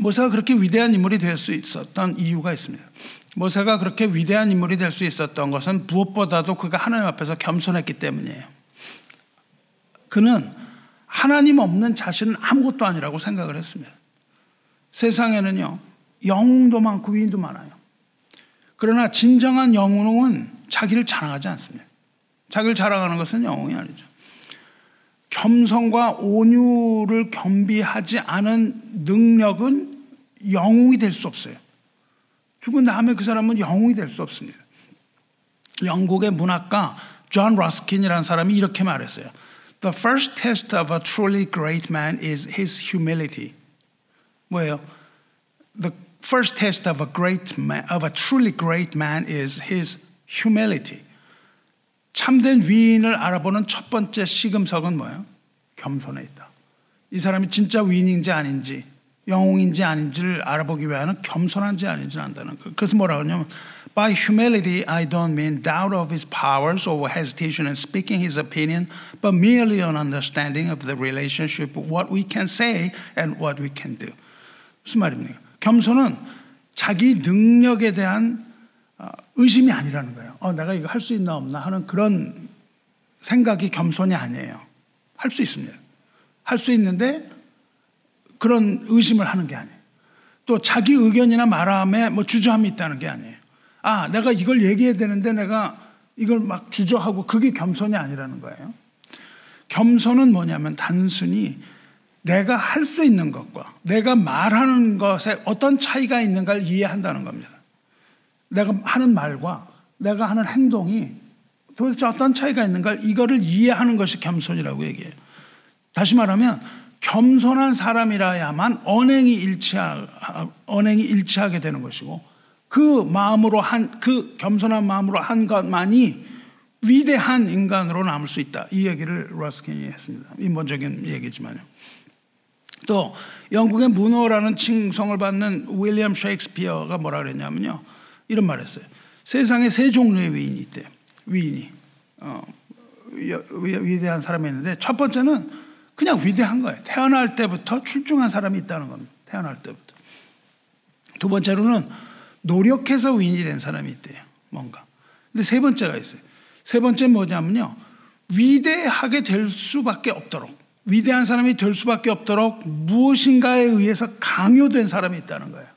모세가 그렇게 위대한 인물이 될 수 있었던 이유가 있습니다. 모세가 그렇게 위대한 인물이 될 수 있었던 것은 무엇보다도 그가 하나님 앞에서 겸손했기 때문이에요. 그는 하나님 없는 자신은 아무것도 아니라고 생각을 했습니다. 세상에는요, 영웅도 많고 위인도 많아요. 그러나 진정한 영웅은 자기를 자랑하지 않습니다. 자기를 자랑하는 것은 영웅이 아니죠. 겸손과 온유를 겸비하지 않은 능력은 영웅이 될 수 없어요. 죽은 다음에 그 사람은 영웅이 될 수 없습니다. 영국의 문학가 존 러스킨이라는 사람이 이렇게 말했어요. The first test of a truly great man is his humility. 뭐예요? The first test of a great man, of a truly great man is his humility. 참된 위인을 알아보는 첫 번째 시금석은 뭐예요? 겸손에 있다. 이 사람이 진짜 위인인지 아닌지 영웅인지 아닌지를 알아보기 위하여는 겸손한지 아닌지 안다는 거. 그래서 뭐라 그러냐면 by humility I don't mean doubt of his powers or hesitation in speaking his opinion, but merely an understanding of the relationship of what we can say and what we can do. 무슨 말입니까? 겸손은 자기 능력에 대한 의심이 아니라는 거예요. 어, 내가 이거 할 수 있나 없나 하는 그런 생각이 겸손이 아니에요. 할 수 있습니다. 할 수 있는데 그런 의심을 하는 게 아니에요. 또 자기 의견이나 말함에 뭐 주저함이 있다는 게 아니에요. 아, 내가 이걸 얘기해야 되는데 내가 이걸 막 주저하고 그게 겸손이 아니라는 거예요. 겸손은 뭐냐면 단순히 내가 할 수 있는 것과 내가 말하는 것에 어떤 차이가 있는가를 이해한다는 겁니다. 내가 하는 말과 내가 하는 행동이 도대체 어떤 차이가 있는가 이거를 이해하는 것이 겸손이라고 얘기해요. 다시 말하면 겸손한 사람이라야만 언행이 일치하, 언행이 일치하게 되는 것이고 그 마음으로 한, 그 겸손한 마음으로 한 것만이 위대한 인간으로 남을 수 있다. 이 얘기를 러스킨이 했습니다. 인본적인 얘기지만요. 또 영국의 문호라는 칭송을 받는 윌리엄 셰익스피어가 뭐라 그랬냐면요. 이런 말 했어요. 세상에 세 종류의 위인이 있대요. 위인이. 어, 위 대한 사람이 있는데 첫 번째는 그냥 위대한 거예요. 태어날 때부터 출중한 사람이 있다는 겁니다. 태어날 때부터. 두 번째로는 노력해서 위인이 된 사람이 있대요. 뭔가. 근데 세 번째가 있어요. 세 번째 뭐냐면요. 위대하게 될 수밖에 없도록 위대한 사람이 될 수밖에 없도록 무엇인가에 의해서 강요된 사람이 있다는 거예요.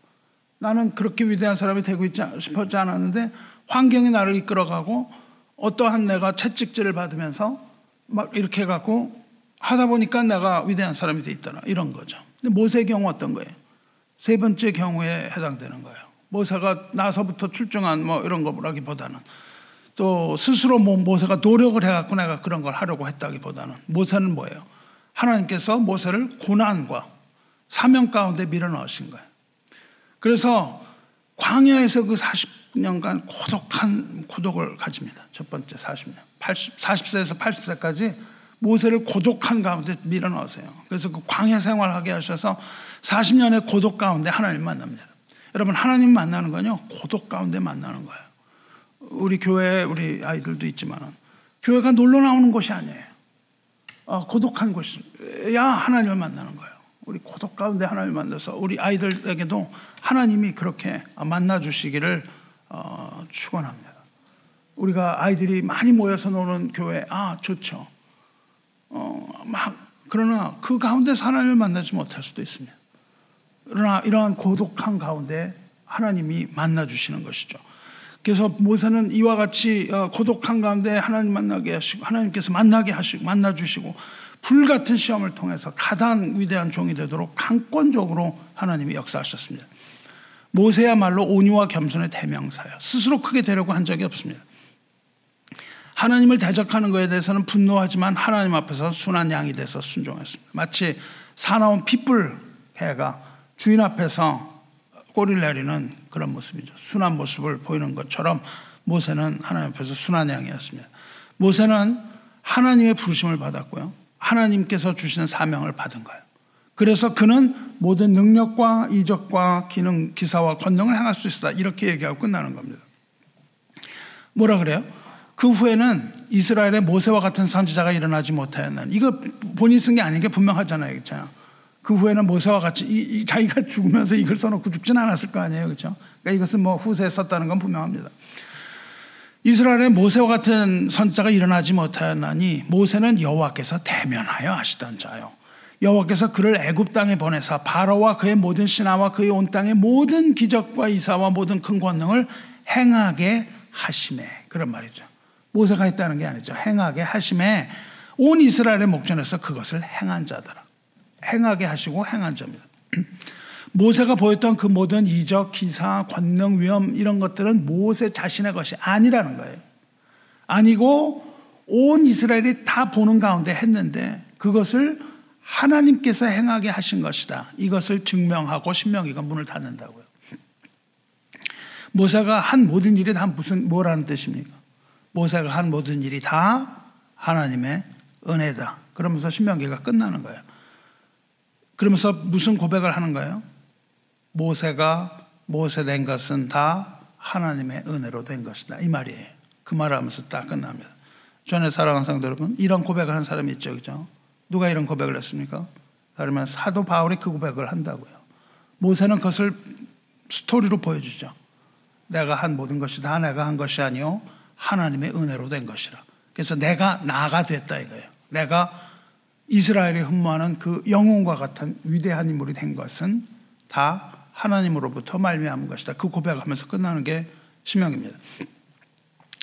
나는 그렇게 위대한 사람이 되고 싶었지 않았는데 환경이 나를 이끌어가고 어떠한 내가 채찍질을 받으면서 막 이렇게 해갖고 하다 보니까 내가 위대한 사람이 돼 있더라. 이런 거죠. 근데 모세의 경우 어떤 거예요? 세 번째 경우에 해당되는 거예요. 모세가 나서부터 출중한 뭐 이런 거라기보다는 또 스스로 뭐 모세가 노력을 해갖고 내가 그런 걸 하려고 했다기보다는 모세는 뭐예요? 하나님께서 모세를 고난과 사명 가운데 밀어넣으신 거예요. 그래서 광야에서 그 40년간 고독한 고독을 가집니다. 첫 번째 40년. 80, 40세에서 80세까지 모세를 고독한 가운데 밀어넣으세요. 그래서 그 광야 생활하게 하셔서 40년의 고독 가운데 하나님 만납니다. 여러분 하나님 만나는 건요 고독 가운데 만나는 거예요. 우리 교회 우리 아이들도 있지만은 교회가 놀러 나오는 곳이 아니에요. 어, 고독한 곳이야 하나님을 만나는 거예요. 우리 고독 가운데 하나님을 만나서 우리 아이들에게도 하나님이 그렇게 만나 주시기를 어, 축원합니다. 우리가 아이들이 많이 모여서 노는 교회 아 좋죠. 어, 막 그러나 그 가운데서 하나님을 만나지 못할 수도 있습니다. 그러나 이러한 고독한 가운데 하나님이 만나 주시는 것이죠. 그래서 모세는 이와 같이 어, 고독한 가운데 하나님 만나게 하시고 하나님께서 만나게 하시고 만나 주시고 불 같은 시험을 통해서 가장 위대한 종이 되도록 강권적으로 하나님이 역사하셨습니다. 모세야말로 온유와 겸손의 대명사예요. 스스로 크게 되려고 한 적이 없습니다. 하나님을 대적하는 것에 대해서는 분노하지만 하나님 앞에서 순한 양이 돼서 순종했습니다. 마치 사나운 pit불 개가 주인 앞에서 꼬리를 내리는 그런 모습이죠. 순한 모습을 보이는 것처럼 모세는 하나님 앞에서 순한 양이었습니다. 모세는 하나님의 부르심을 받았고요. 하나님께서 주시는 사명을 받은 거예요. 그래서 그는 모든 능력과 이적과 기능, 기사와 권능을 행할 수 있다. 이렇게 얘기하고 끝나는 겁니다. 뭐라 그래요? 그 후에는 이스라엘의 모세와 같은 선지자가 일어나지 못하였는 이거 본인 쓴 게 아닌 게 분명하잖아요. 그렇잖아요. 그 후에는 모세와 같이 이, 이, 자기가 죽으면서 이걸 써놓고 죽진 않았을 거 아니에요. 그렇죠? 그러니까 이것은 뭐 후세에 썼다는 건 분명합니다. 이스라엘의 모세와 같은 선자가 일어나지 못하였나니 모세는 여호와께서 대면하여 하시던 자요. 여호와께서 그를 애굽 땅에 보내사 바로와 그의 모든 신하와 그의 온 땅의 모든 기적과 이사와 모든 큰 권능을 행하게 하심에 그런 말이죠. 모세가 했다는 게 아니죠. 행하게 하심에 온 이스라엘의 목전에서 그것을 행한 자더라. 행하게 하시고 행한 자입니다. 모세가 보였던 그 모든 이적, 기사, 권능, 위험 이런 것들은 모세 자신의 것이 아니라는 거예요. 아니고 온 이스라엘이 다 보는 가운데 했는데 그것을 하나님께서 행하게 하신 것이다. 이것을 증명하고 신명기가 문을 닫는다고요. 모세가 한 모든 일이 다 무슨 뭐라는 뜻입니까? 모세가 한 모든 일이 다 하나님의 은혜다. 그러면서 신명기가 끝나는 거예요. 그러면서 무슨 고백을 하는 거예요? 모세가 모세 된 것은 다 하나님의 은혜로 된 것이다. 이 말이에요. 그 말을 하면서 딱 끝납니다. 전에 사랑하는 성도 여러분, 이런 고백을 한 사람이 있죠. 그죠? 누가 이런 고백을 했습니까? 다르면 사도 바울이 그 고백을 한다고요. 모세는 그것을 스토리로 보여주죠. 내가 한 모든 것이 다 내가 한 것이 아니요 하나님의 은혜로 된 것이라. 그래서 내가 나가 됐다 이거예요. 내가 이스라엘이 흠모하는 그 영웅과 같은 위대한 인물이 된 것은 다 하나님으로부터 말미암은 것이다. 그 고백하면서 끝나는 게 신명입니다.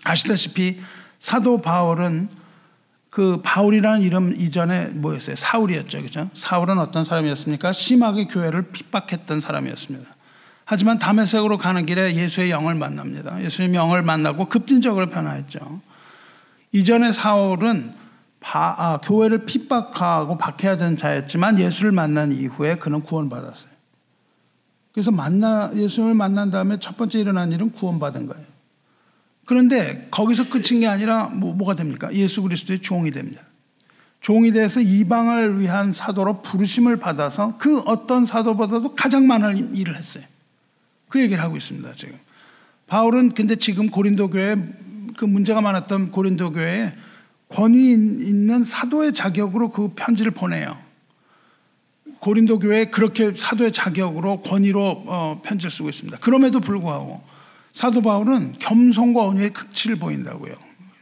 아시다시피 사도 바울은 그 바울이라는 이름 이전에 뭐였어요? 사울이었죠. 그죠? 사울은 어떤 사람이었습니까? 심하게 교회를 핍박했던 사람이었습니다. 하지만 담에색으로 가는 길에 예수의 영을 만납니다. 예수의 영을 만나고 급진적으로 변화했죠. 이전에 사울은 바, 아, 교회를 핍박하고 되는 자였지만 예수를 만난 이후에 그는 구원받았어요. 그래서 만나 예수를 만난 다음에 첫 번째 일어난 일은 구원받은 거예요. 그런데 거기서 끝인 게 아니라 뭐, 뭐가 됩니까? 예수 그리스도의 종이 됩니다. 종이 돼서 이방을 위한 사도로 부르심을 받아서 그 어떤 사도보다도 가장 많은 일을 했어요. 그 얘기를 하고 있습니다, 지금. 바울은 근데 지금 고린도 교회 그 문제가 많았던 고린도 교회에 권위 있는 사도의 자격으로 그 편지를 보내요. 고린도 교회에 그렇게 사도의 자격으로 권위로 어, 편지를 쓰고 있습니다. 그럼에도 불구하고 사도 바울은 겸손과 온유의 극치를 보인다고요.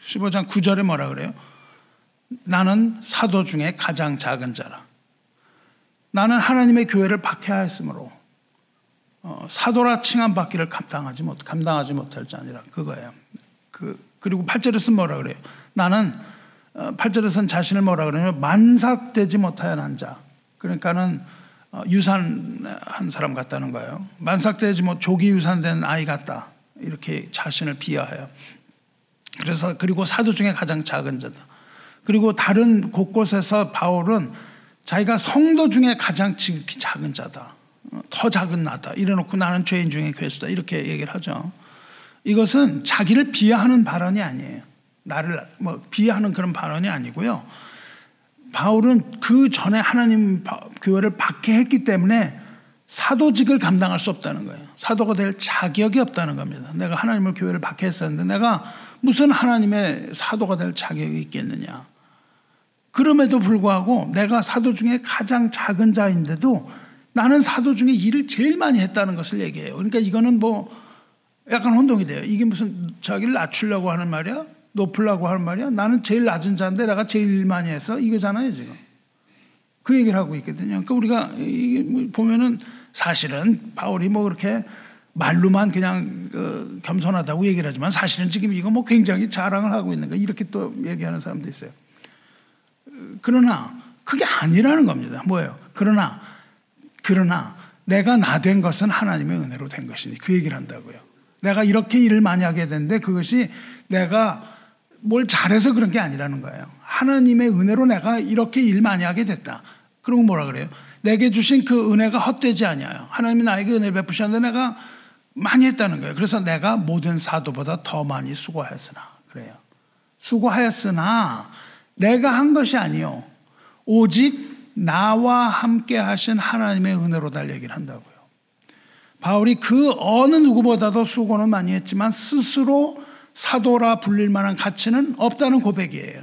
15장 9절에 뭐라 그래요? 나는 사도 중에 가장 작은 자라. 나는 하나님의 교회를 박해하였으므로 어, 사도라 칭함 받기를 감당하지 못 감당하지 못할 자니라 그거예요. 그 그리고 8절에서 뭐라 그래요? 나는 어, 8절에서는 자신을 뭐라 그러냐면 만삭되지 못하여 난 자. 그러니까는 어, 유산한 사람 같다는 거예요. 만삭되지 못 조기 유산된 아이 같다. 이렇게 자신을 비하해요. 그래서 그리고 사도 중에 가장 작은 자다. 그리고 다른 곳곳에서 바울은 자기가 성도 중에 가장 작은 자다. 더 작은 나다. 이래놓고 나는 죄인 중에 괴수다. 이렇게 얘기를 하죠. 이것은 자기를 비하하는 발언이 아니에요. 나를 뭐 비하하는 그런 발언이 아니고요. 바울은 그 전에 하나님 교회를 박해했기 때문에 사도직을 감당할 수 없다는 거예요. 사도가 될 자격이 없다는 겁니다. 내가 하나님을 교회를 박해했었는데 내가 무슨 하나님의 사도가 될 자격이 있겠느냐. 그럼에도 불구하고 내가 사도 중에 가장 작은 자인데도 나는 사도 중에 일을 제일 많이 했다는 것을 얘기해요. 그러니까 이거는 뭐 약간 혼동이 돼요. 이게 무슨 자기를 낮추려고 하는 말이야? 높으려고 하는 말이야? 나는 제일 낮은 자인데 내가 제일 많이 해서 이거잖아요, 지금. 그 얘기를 하고 있거든요. 그러니까 우리가 뭐 보면은 사실은 바울이 뭐 그렇게 말로만 그냥 그 겸손하다고 얘기를 하지만 사실은 지금 이거 뭐 굉장히 자랑을 하고 있는 거 이렇게 또 얘기하는 사람도 있어요. 그러나 그게 아니라는 겁니다. 뭐예요? 그러나 그러나 내가 나 된 것은 하나님의 은혜로 된 것이니 그 얘기를 한다고요. 내가 이렇게 일을 많이 하게 됐는데 그것이 내가 뭘 잘해서 그런 게 아니라는 거예요. 하나님의 은혜로 내가 이렇게 일 많이 하게 됐다. 그리고 뭐라 그래요? 내게 주신 그 은혜가 헛되지 아니하여 하나님이 나에게 은혜 베푸셨는데 내가 많이 했다는 거예요. 그래서 내가 모든 사도보다 더 많이 수고하였으나 그래요. 수고하였으나 내가 한 것이 아니요 오직 나와 함께 하신 하나님의 은혜로 달 얘기를 한다고요. 바울이 그 어느 누구보다도 수고는 많이 했지만 스스로 사도라 불릴 만한 가치는 없다는 고백이에요.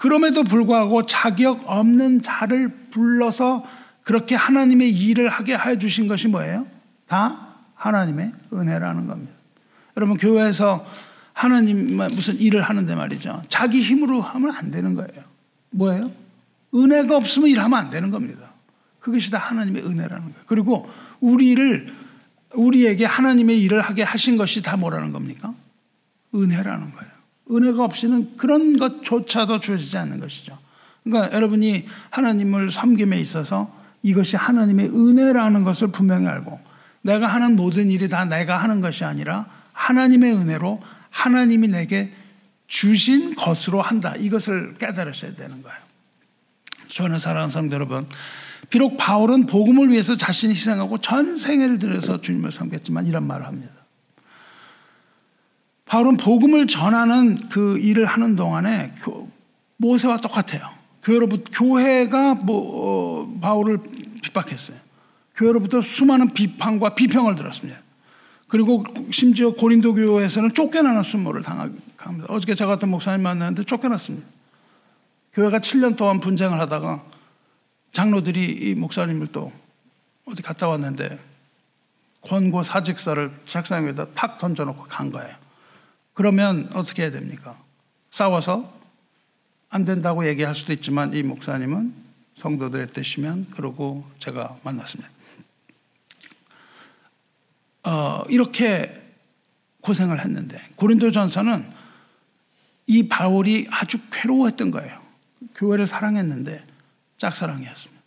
그럼에도 불구하고 자격 없는 자를 불러서 그렇게 하나님의 일을 하게 해 주신 것이 뭐예요? 다 하나님의 은혜라는 겁니다. 여러분, 교회에서 하나님 무슨 일을 하는데 말이죠. 자기 힘으로 하면 안 되는 거예요. 뭐예요? 은혜가 없으면 일하면 안 되는 겁니다. 그것이 다 하나님의 은혜라는 거예요. 그리고 우리를 우리에게 하나님의 일을 하게 하신 것이 다 뭐라는 겁니까? 은혜라는 거예요. 은혜가 없이는 그런 것조차도 주어지지 않는 것이죠. 그러니까 여러분이 하나님을 섬김에 있어서 이것이 하나님의 은혜라는 것을 분명히 알고 내가 하는 모든 일이 다 내가 하는 것이 아니라 하나님의 은혜로 하나님이 내게 주신 것으로 한다. 이것을 깨달으셔야 되는 거예요. 저는 사랑하는 성도 여러분, 비록 바울은 복음을 위해서 자신이 희생하고 전 생애를 들여서 주님을 섬겼지만 이런 말을 합니다. 바울은 복음을 전하는 그 일을 하는 동안에 모세와 똑같아요. 교회로부터 교회가 뭐 어, 바울을 핍박했어요. 교회로부터 수많은 비판과 비평을 들었습니다. 그리고 심지어 고린도 교회에서는 쫓겨나는 수모를 당합니다. 어저께 저 같은 목사님 만났는데 쫓겨났습니다. 교회가 7년 동안 분쟁을 하다가 장로들이 이 목사님을 또 어디 갔다 왔는데 권고 사직서를 책상 위에다 탁 던져놓고 간 거예요. 그러면 어떻게 해야 됩니까? 싸워서 안 된다고 얘기할 수도 있지만 이 목사님은 성도들의 뜻이면 그러고 제가 만났습니다. 어, 이렇게 고생을 했는데 고린도전서는 이 바울이 아주 괴로워했던 거예요. 교회를 사랑했는데 짝사랑이었습니다.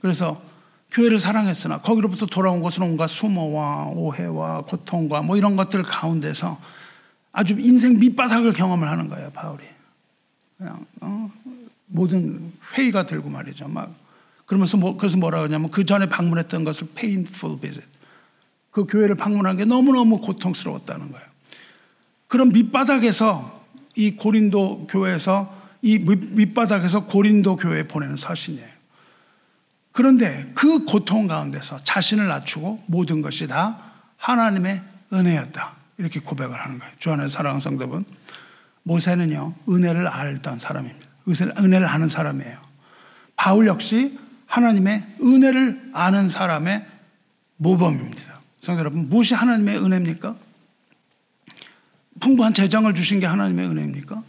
그래서 교회를 사랑했으나 거기로부터 돌아온 것은 온갖 수모와 오해와 고통과 뭐 이런 것들 가운데서 아주 인생 밑바닥을 경험을 하는 거예요, 바울이. 그냥 어, 모든 회의가 들고 말이죠. 막 그러면서 뭐, 그래서 뭐라 그러냐면 그 전에 방문했던 것을 painful visit. 그 교회를 방문한 게 너무너무 고통스러웠다는 거예요. 그런 밑바닥에서 이 고린도 교회에서 이 밑바닥에서 고린도 교회에 보내는 서신이에요. 그런데 그 고통 가운데서 자신을 낮추고 모든 것이 다 하나님의 은혜였다. 이렇게 고백을 하는 거예요. 주 안에 사랑하는 성도분. 모세는요, 은혜를 알던 사람입니다. 은혜를 아는 사람이에요. 바울 역시 하나님의 은혜를 아는 사람의 모범입니다. 성도 여러분, 무엇이 하나님의 은혜입니까? 풍부한 재정을 주신 게 하나님의 은혜입니까?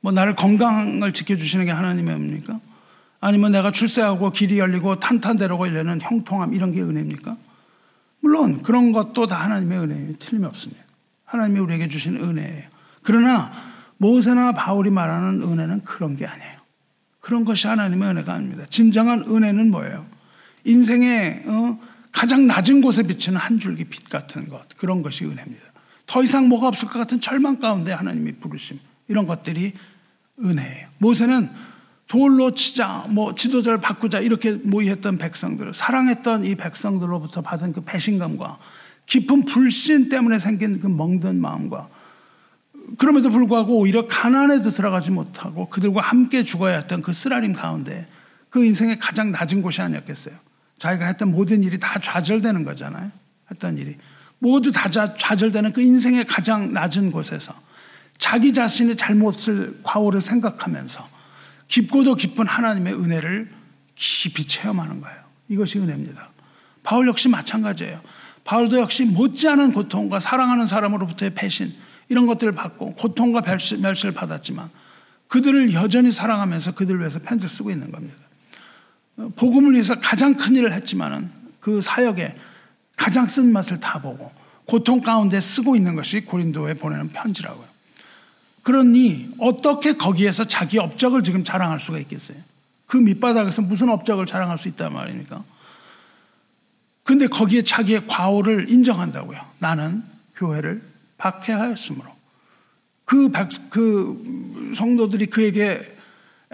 뭐 나를 건강을 지켜주시는 게 하나님의 은혜입니까? 아니면 내가 출세하고 길이 열리고 탄탄대로 걸려는 형통함 이런 게 은혜입니까? 물론 그런 것도 다 하나님의 은혜예요. 틀림이 없습니다. 하나님이 우리에게 주신 은혜예요. 그러나 모세나 바울이 말하는 은혜는 그런 게 아니에요. 그런 것이 하나님의 은혜가 아닙니다. 진정한 은혜는 뭐예요? 인생의 어, 가장 낮은 곳에 비치는 한 줄기 빛 같은 것 그런 것이 은혜입니다. 더 이상 뭐가 없을 것 같은 절망 가운데 하나님이 부르심 이런 것들이 은혜예요. 모세는 돌로 치자, 뭐 지도자를 바꾸자 이렇게 모의했던 백성들, 사랑했던 이 백성들로부터 받은 그 배신감과 깊은 불신 때문에 생긴 그 멍든 마음과 그럼에도 불구하고 오히려 가난에도 들어가지 못하고 그들과 함께 죽어야 했던 그 쓰라림 가운데 그 인생의 가장 낮은 곳이 아니었겠어요. 자기가 했던 모든 일이 다 좌절되는 거잖아요. 했던 일이. 모두 다 좌절되는 그 인생의 가장 낮은 곳에서 자기 자신의 잘못을, 과오를 생각하면서 깊고도 깊은 하나님의 은혜를 깊이 체험하는 거예요. 이것이 은혜입니다. 바울 역시 마찬가지예요. 바울도 역시 못지않은 고통과 사랑하는 사람으로부터의 배신 이런 것들을 받고 고통과 멸시를 받았지만 그들을 여전히 사랑하면서 그들을 위해서 편지를 쓰고 있는 겁니다. 복음을 위해서 가장 큰 일을 했지만은 그 사역에 가장 쓴 맛을 다 보고 고통 가운데 쓰고 있는 것이 고린도에 보내는 편지라고요. 그러니 어떻게 거기에서 자기 업적을 지금 자랑할 수가 있겠어요? 그 밑바닥에서 무슨 업적을 자랑할 수 있단 말입니까? 근데 거기에 자기의 과오를 인정한다고요. 나는 교회를 박해하였으므로. 그, 백, 그 성도들이 그에게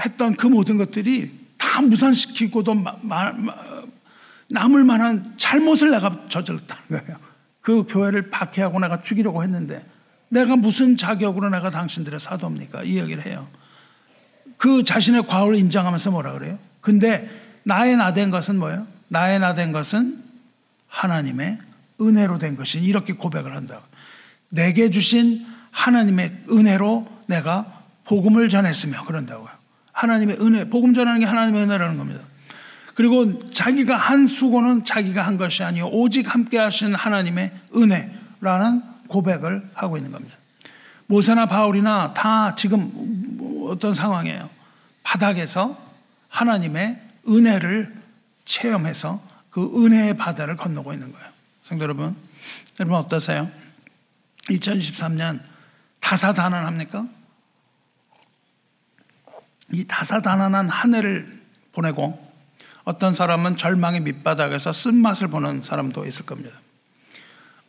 했던 그 모든 것들이 다 무산시키고도 마, 마, 남을 만한 잘못을 내가 저질렀다는 거예요. 그 교회를 박해하고 내가 죽이려고 했는데 내가 무슨 자격으로 내가 당신들의 사도입니까? 이 얘기를 해요. 그 자신의 과오를 인정하면서 뭐라 그래요? 근데 나의 나된 것은 뭐예요? 나의 나된 것은 하나님의 은혜로 된 것이 이렇게 고백을 한다. 내게 주신 하나님의 은혜로 내가 복음을 전했으며 그런다고요. 하나님의 은혜, 복음 전하는 게 하나님의 은혜라는 겁니다. 그리고 자기가 한 수고는 자기가 한 것이 아니요 오직 함께 하신 하나님의 은혜라는 고백을 하고 있는 겁니다. 모세나 바울이나 다 지금 어떤 상황이에요. 바닥에서 하나님의 은혜를 체험해서 그 은혜의 바다를 건너고 있는 거예요. 성도 여러분, 여러분 어떠세요? 2023년 다사다난합니까? 이 다사다난한 한 해를 보내고 어떤 사람은 절망의 밑바닥에서 쓴맛을 보는 사람도 있을 겁니다.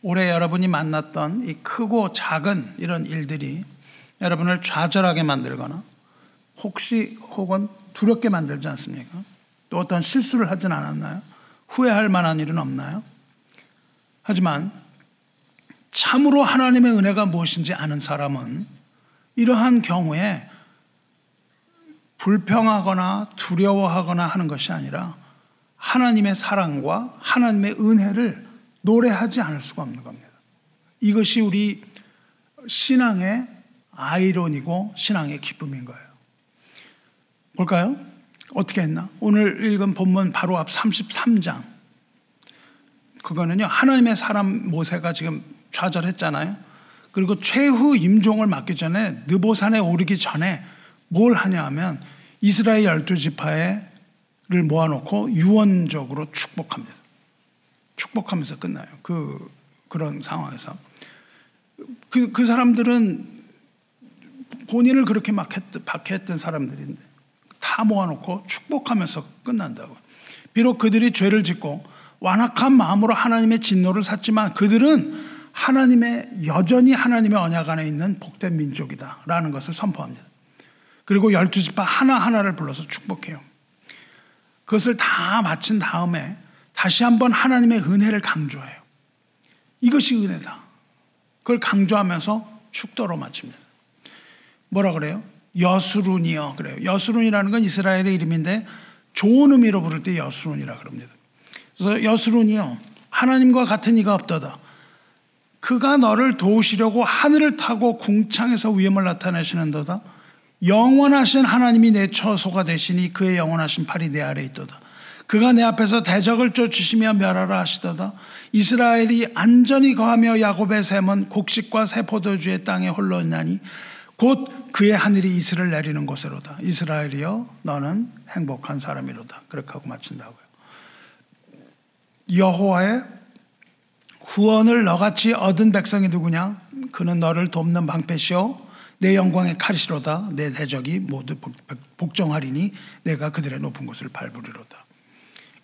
올해 여러분이 만났던 이 크고 작은 이런 일들이 여러분을 좌절하게 만들거나 혹시 혹은 두렵게 만들지 않습니까? 또 어떤 실수를 하진 않았나요? 후회할 만한 일은 없나요? 하지만 참으로 하나님의 은혜가 무엇인지 아는 사람은 이러한 경우에 불평하거나 두려워하거나 하는 것이 아니라 하나님의 사랑과 하나님의 은혜를 노래하지 않을 수가 없는 겁니다. 이것이 우리 신앙의 아이론이고 신앙의 기쁨인 거예요. 볼까요? 어떻게 했나? 오늘 읽은 본문 바로 앞 33장. 그거는요, 하나님의 사람 모세가 지금 좌절했잖아요. 그리고 최후 임종을 맡기 전에 느보산에 오르기 전에 뭘 하냐 하면 이스라엘 열두 지파를 모아놓고 유언적으로 축복합니다. 축복하면서 끝나요. 그, 그런 상황에서. 그, 그 사람들은 본인을 그렇게 막 했, 박해했던 사람들인데 다 모아놓고 축복하면서 끝난다고. 비록 그들이 죄를 짓고 완악한 마음으로 하나님의 진노를 샀지만 그들은 하나님의 여전히 하나님의 언약 안에 있는 복된 민족이다라는 것을 선포합니다. 그리고 열두 지파 하나하나를 불러서 축복해요. 그것을 다 마친 다음에 다시 한번 하나님의 은혜를 강조해요. 이것이 은혜다. 그걸 강조하면서 축도로 마칩니다. 뭐라 그래요? 여수룬이요. 그래요. 여수룬이라는 건 이스라엘의 이름인데 좋은 의미로 부를 때 여수룬이라 그럽니다. 그래서 여수룬이요. 하나님과 같은 이가 없다다. 그가 너를 도우시려고 하늘을 타고 궁창에서 위험을 나타내시는도다. 영원하신 하나님이 내 처소가 되시니 그의 영원하신 팔이 내 아래 있도다. 그가 내 앞에서 대적을 쫓으시며 멸하라 하시도다. 이스라엘이 안전히 거하며 야곱의 샘은 곡식과 새 포도주의 땅에 홀로 있나니 곧 그의 하늘이 이슬을 내리는 곳으로다. 이스라엘이여 너는 행복한 사람이로다. 그렇게 하고 마친다고요. 여호와의 후원을 너같이 얻은 백성이 누구냐? 그는 너를 돕는 방패시오. 내 영광의 칼이시로다. 내 대적이 모두 복종하리니 내가 그들의 높은 곳을 밟으리로다.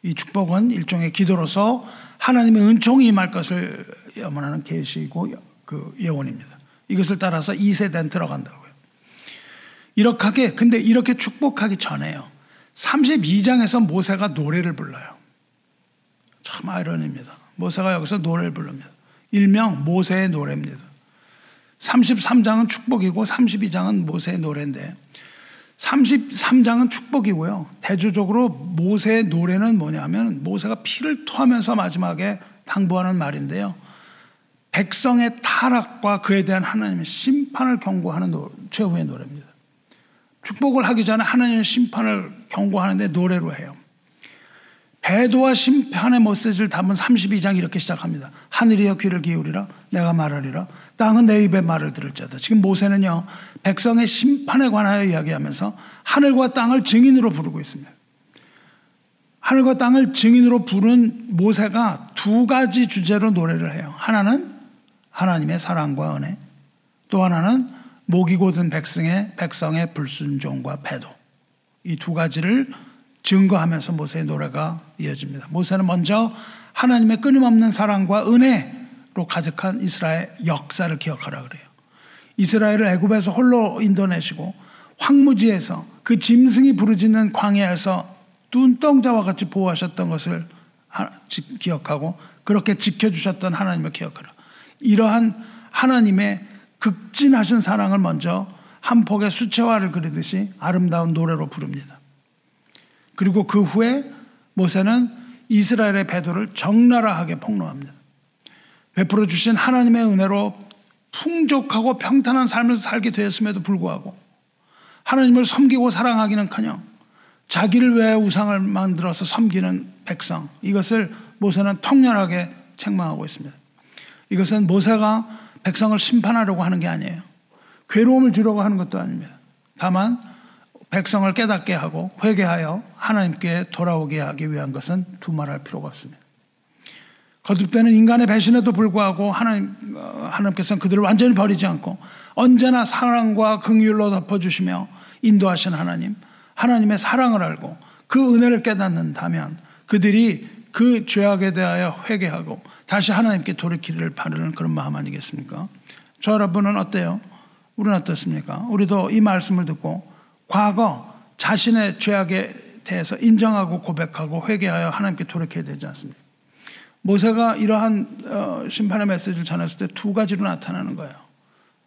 이 축복은 일종의 기도로서 하나님의 은총이 임할 것을 염원하는 계시고 그 예언입니다. 이것을 따라서 2세대는 들어간다고요. 이렇게 근데 이렇게 축복하기 전에요. 32장에서 모세가 노래를 불러요. 참 아이러니입니다. 모세가 여기서 노래를 부릅니다. 일명 모세의 노래입니다. 33장은 축복이고 32장은 모세의 노래인데 33장은 축복이고요. 대조적으로 모세의 노래는 뭐냐면 모세가 피를 토하면서 마지막에 당부하는 말인데요. 백성의 타락과 그에 대한 하나님의 심판을 경고하는 노, 최후의 노래입니다. 축복을 하기 전에 하나님의 심판을 경고하는데 노래로 해요. 배도와 심판의 메시지를 담은 32장 이렇게 시작합니다. 하늘이여 귀를 기울이라 내가 말하리라 땅은 내 입의 말을 들을 자다. 지금 모세는요 백성의 심판에 관하여 이야기하면서 하늘과 땅을 증인으로 부르고 있습니다. 하늘과 땅을 증인으로 부른 모세가 두 가지 주제로 노래를 해요. 하나는 하나님의 사랑과 은혜, 또 하나는 목이 고든 백성의 백성의 불순종과 배도. 이 두 가지를 증거하면서 모세의 노래가 이어집니다. 모세는 먼저 하나님의 끊임없는 사랑과 은혜로 가득한 이스라엘 역사를 기억하라 그래요. 이스라엘을 애굽에서 홀로 인도내시고 황무지에서 그 짐승이 부르짖는 광야에서 눈동자와 같이 보호하셨던 것을 기억하고 그렇게 지켜주셨던 하나님을 기억하라. 이러한 하나님의 극진하신 사랑을 먼저 한 폭의 수채화를 그리듯이 아름다운 노래로 부릅니다. 그리고 그 후에 모세는 이스라엘의 배도를 적나라하게 폭로합니다. 베풀어 주신 하나님의 은혜로 풍족하고 평탄한 삶을 살게 되었음에도 불구하고 하나님을 섬기고 사랑하기는커녕 자기를 위해 우상을 만들어서 섬기는 백성 이것을 모세는 통렬하게 책망하고 있습니다. 이것은 모세가 백성을 심판하려고 하는 게 아니에요. 괴로움을 주려고 하는 것도 아닙니다. 다만 백성을 깨닫게 하고 회개하여 하나님께 돌아오게 하기 위한 것은 두말할 필요가 없습니다. 거듭되는 인간의 배신에도 불구하고 하나님, 어, 하나님께서는 그들을 완전히 버리지 않고 언제나 사랑과 긍휼로 덮어주시며 인도하신 하나님, 하나님의 사랑을 알고 그 은혜를 깨닫는다면 그들이 그 죄악에 대하여 회개하고 다시 하나님께 돌이키기를 바라는 그런 마음 아니겠습니까? 저 여러분은 어때요? 우리는 어떻습니까? 우리도 이 말씀을 듣고 과거 자신의 죄악에 대해서 인정하고 고백하고 회개하여 하나님께 돌이켜야 되지 않습니까? 모세가 이러한 어, 심판의 메시지를 전했을 때 두 가지로 나타나는 거예요.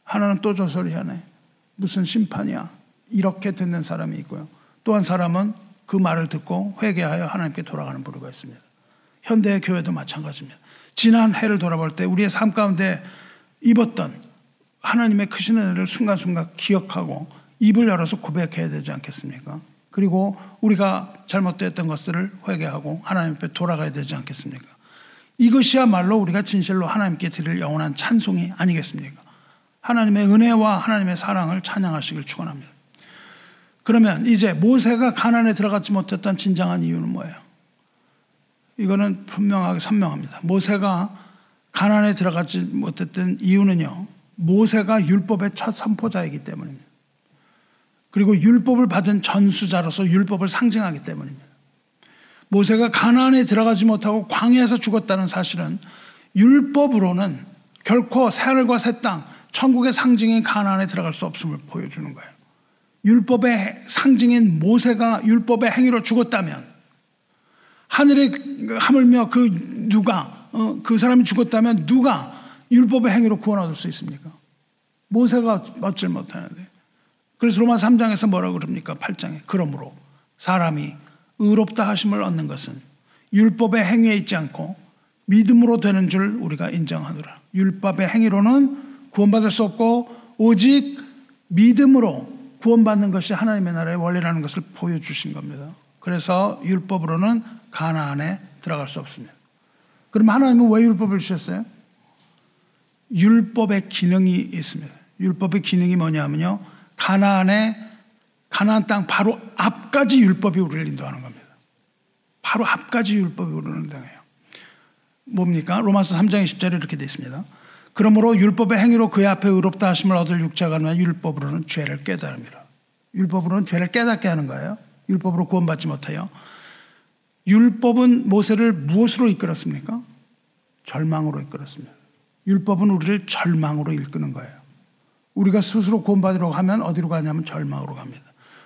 하나는 또 조소리하네. 무슨 심판이야? 이렇게 듣는 사람이 있고요. 또 한 사람은 그 말을 듣고 회개하여 하나님께 돌아가는 부류가 있습니다. 현대의 교회도 마찬가지입니다. 지난 해를 돌아볼 때 우리의 삶 가운데 입었던 하나님의 크신 은혜를 순간순간 기억하고 입을 열어서 고백해야 되지 않겠습니까? 그리고 우리가 잘못됐던 것들을 회개하고 하나님 앞에 돌아가야 되지 않겠습니까? 이것이야말로 우리가 진실로 하나님께 드릴 영원한 찬송이 아니겠습니까? 하나님의 은혜와 하나님의 사랑을 찬양하시길 축원합니다. 그러면 이제 모세가 가난에 들어가지 못했던 진정한 이유는 뭐예요? 이거는 분명하게 선명합니다. 모세가 가난에 들어가지 못했던 이유는요. 모세가 율법의 첫 선포자이기 때문입니다. 그리고 율법을 받은 전수자로서 율법을 상징하기 때문입니다. 모세가 가난에 들어가지 못하고 광야에서 죽었다는 사실은 율법으로는 결코 새하늘과 새 땅, 천국의 상징인 가난에 들어갈 수 없음을 보여주는 거예요. 율법의 상징인 모세가 율법의 행위로 죽었다면 하늘에 하물며 그 누가 어, 그 사람이 죽었다면 누가 율법의 행위로 구원 얻을 수 있습니까? 모세가 얻질 못하는데. 그래서 로마 3장에서 뭐라고 그럽니까? 8장에. 그러므로 사람이 의롭다 하심을 얻는 것은 율법의 행위에 있지 않고 믿음으로 되는 줄 우리가 인정하노라. 율법의 행위로는 구원받을 수 없고 오직 믿음으로 구원받는 것이 하나님의 나라의 원리라는 것을 보여주신 겁니다. 그래서 율법으로는 가나안에 들어갈 수 없습니다. 그럼 하나님은 왜 율법을 주셨어요? 율법의 기능이 있습니다. 율법의 기능이 뭐냐면요. 가나안의 가나안 땅 바로 앞까지 율법이 우리를 인도하는 겁니다. 바로 앞까지 율법이 우리를 인도해요. 뭡니까? 로마서 3장 20절에 이렇게 되어 있습니다. 그러므로 율법의 행위로 그의 앞에 의롭다 하심을 얻을 육자가 나 율법으로는 죄를 깨달음이라. 율법으로는 죄를 깨닫게 하는 거예요. 율법으로 구원받지 못해요. 율법은 모세를 무엇으로 이끌었습니까? 절망으로 이끌었습니다. 율법은 우리를 절망으로 이끄는 거예요. 우리가 스스로 구원받으려고 하면 어디로 가냐면 절망으로 갑니다.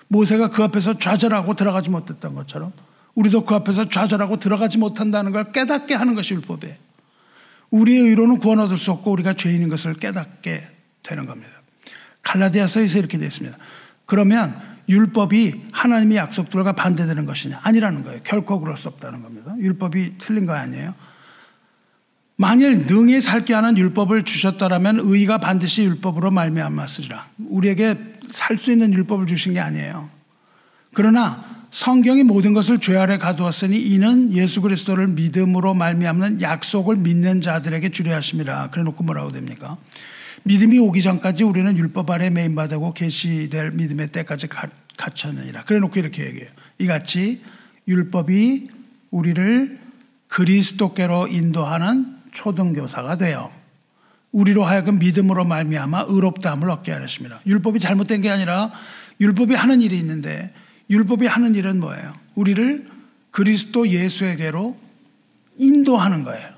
모세가 그 앞에서 좌절하고 들어가지 못했던 것처럼 우리도 그 앞에서 좌절하고 들어가지 못한다는 걸 깨닫게 하는 것이 율법이에요. 우리의 의로는 구원 얻을 수 없고 우리가 죄인인 것을 깨닫게 되는 겁니다. 갈라디아서에서 이렇게 되어 있습니다. 그러면 율법이 하나님의 약속들과 반대되는 것이냐? 아니라는 거예요. 결코 그럴 수 없다는 겁니다. 율법이 틀린 거 아니에요. 만일 능히 살게 하는 율법을 주셨더라면 의가 반드시 율법으로 말미암았으리라. 우리에게 살 수 있는 율법을 주신 게 아니에요. 그러나 성경이 모든 것을 죄 아래 가두었으니 이는 예수 그리스도를 믿음으로 말미암는 약속을 믿는 자들에게 주려 하심이라. 그래 놓고 뭐라고 됩니까? 믿음이 오기 전까지 우리는 율법 아래 메인바되고 계시될 믿음의 때까지 갇혔느니라. 그래 놓고 이렇게 얘기해요. 이같이 율법이 우리를 그리스도께로 인도하는 초등교사가 되어 우리로 하여금 믿음으로 말미암아 의롭다함을 얻게 하셨습니다. 율법이 잘못된 게 아니라 율법이 하는 일이 있는데 율법이 하는 일은 뭐예요? 우리를 그리스도 예수에게로 인도하는 거예요.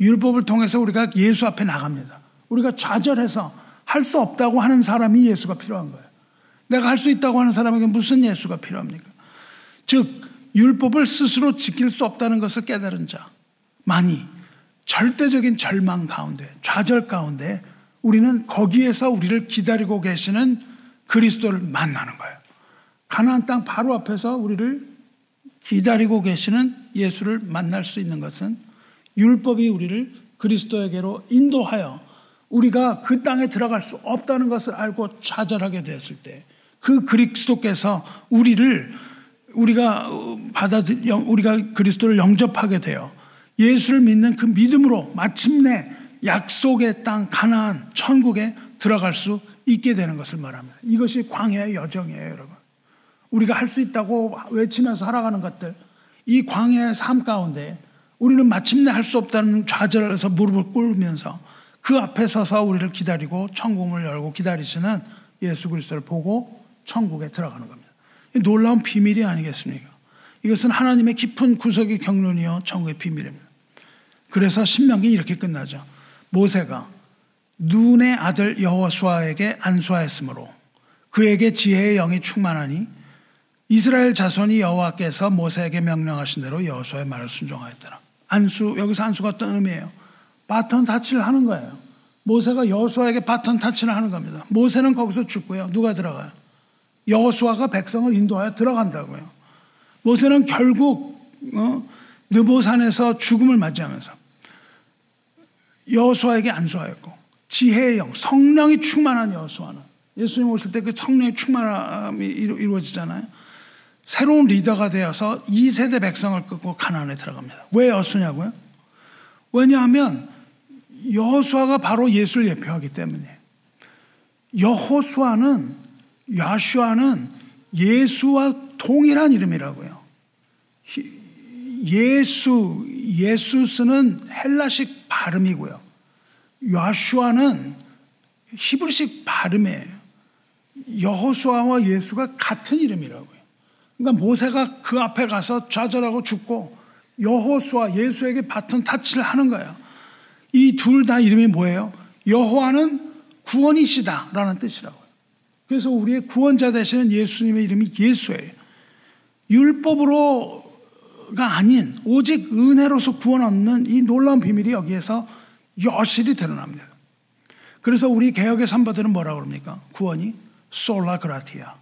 율법을 통해서 우리가 예수 앞에 나갑니다. 우리가 좌절해서 할 수 없다고 하는 사람이 예수가 필요한 거예요. 내가 할 수 있다고 하는 사람에게 무슨 예수가 필요합니까? 즉, 율법을 스스로 지킬 수 없다는 것을 깨달은 자. 많이 절대적인 절망 가운데, 좌절 가운데 우리는 거기에서 우리를 기다리고 계시는 그리스도를 만나는 거예요. 가나안 땅 바로 앞에서 우리를 기다리고 계시는 예수를 만날 수 있는 것은 율법이 우리를 그리스도에게로 인도하여 우리가 그 땅에 들어갈 수 없다는 것을 알고 좌절하게 되었을 때 그 그리스도께서 우리를 우리가 받아들 우리가 그리스도를 영접하게 되어 예수를 믿는 그 믿음으로 마침내 약속의 땅 가나안 천국에 들어갈 수 있게 되는 것을 말합니다. 이것이 광야의 여정이에요, 여러분. 우리가 할 수 있다고 외치면서 살아가는 것들, 이 광야의 삶 가운데 우리는 마침내 할 수 없다는 좌절에서 무릎을 꿇으면서 그 앞에 서서 우리를 기다리고 천국을 열고 기다리시는 예수 그리스도를 보고 천국에 들어가는 겁니다. 놀라운 비밀이 아니겠습니까? 이것은 하나님의 깊은 구석의 경륜이요 천국의 비밀입니다. 그래서 신명기 이렇게 끝나죠. 모세가 눈의 아들 여호수아에게 안수하였으므로 그에게 지혜의 영이 충만하니 이스라엘 자손이 여호와께서 모세에게 명령하신 대로 여호수아의 말을 순종하였더라. 안수 여기서 안수가 어떤 의미예요? 바톤 타치를 하는 거예요. 모세가 여수아에게 바톤 타치를 하는 겁니다. 모세는 거기서 죽고요. 누가 들어가요? 여호수아가 백성을 인도하여 들어간다고요. 모세는 결국 어, 느보산에서 죽음을 맞이하면서 여호수아에게 안수하였고 지혜의 영, 성령이 충만한 여호수아는 예수님 오실 때 그 성령의 충만함이 이루어지잖아요. 새로운 리더가 되어서 2세대 백성을 끌고 가나안에 들어갑니다. 왜 여수냐고요? 왜냐하면 여호수아가 바로 예수를 예표하기 때문에 여호수아는 야슈아는 예수와 동일한 이름이라고요. 예수 예수스는 헬라식 발음이고요. 야슈아는 히브리식 발음이에요. 여호수아와 예수가 같은 이름이라고요. 그러니까 모세가 그 앞에 가서 좌절하고 죽고 여호수아 예수에게 바톤 타치를 하는 거예요. 이 둘 다 이름이 뭐예요? 여호와는 구원이시다라는 뜻이라고요. 그래서 우리의 구원자 되시는 예수님의 이름이 예수예요. 율법으로가 아닌 오직 은혜로서 구원 얻는 이 놀라운 비밀이 여기에서 여실히 드러납니다. 그래서 우리 개혁의 선바들은 뭐라고 그럽니까? 구원이 솔라 그라티아.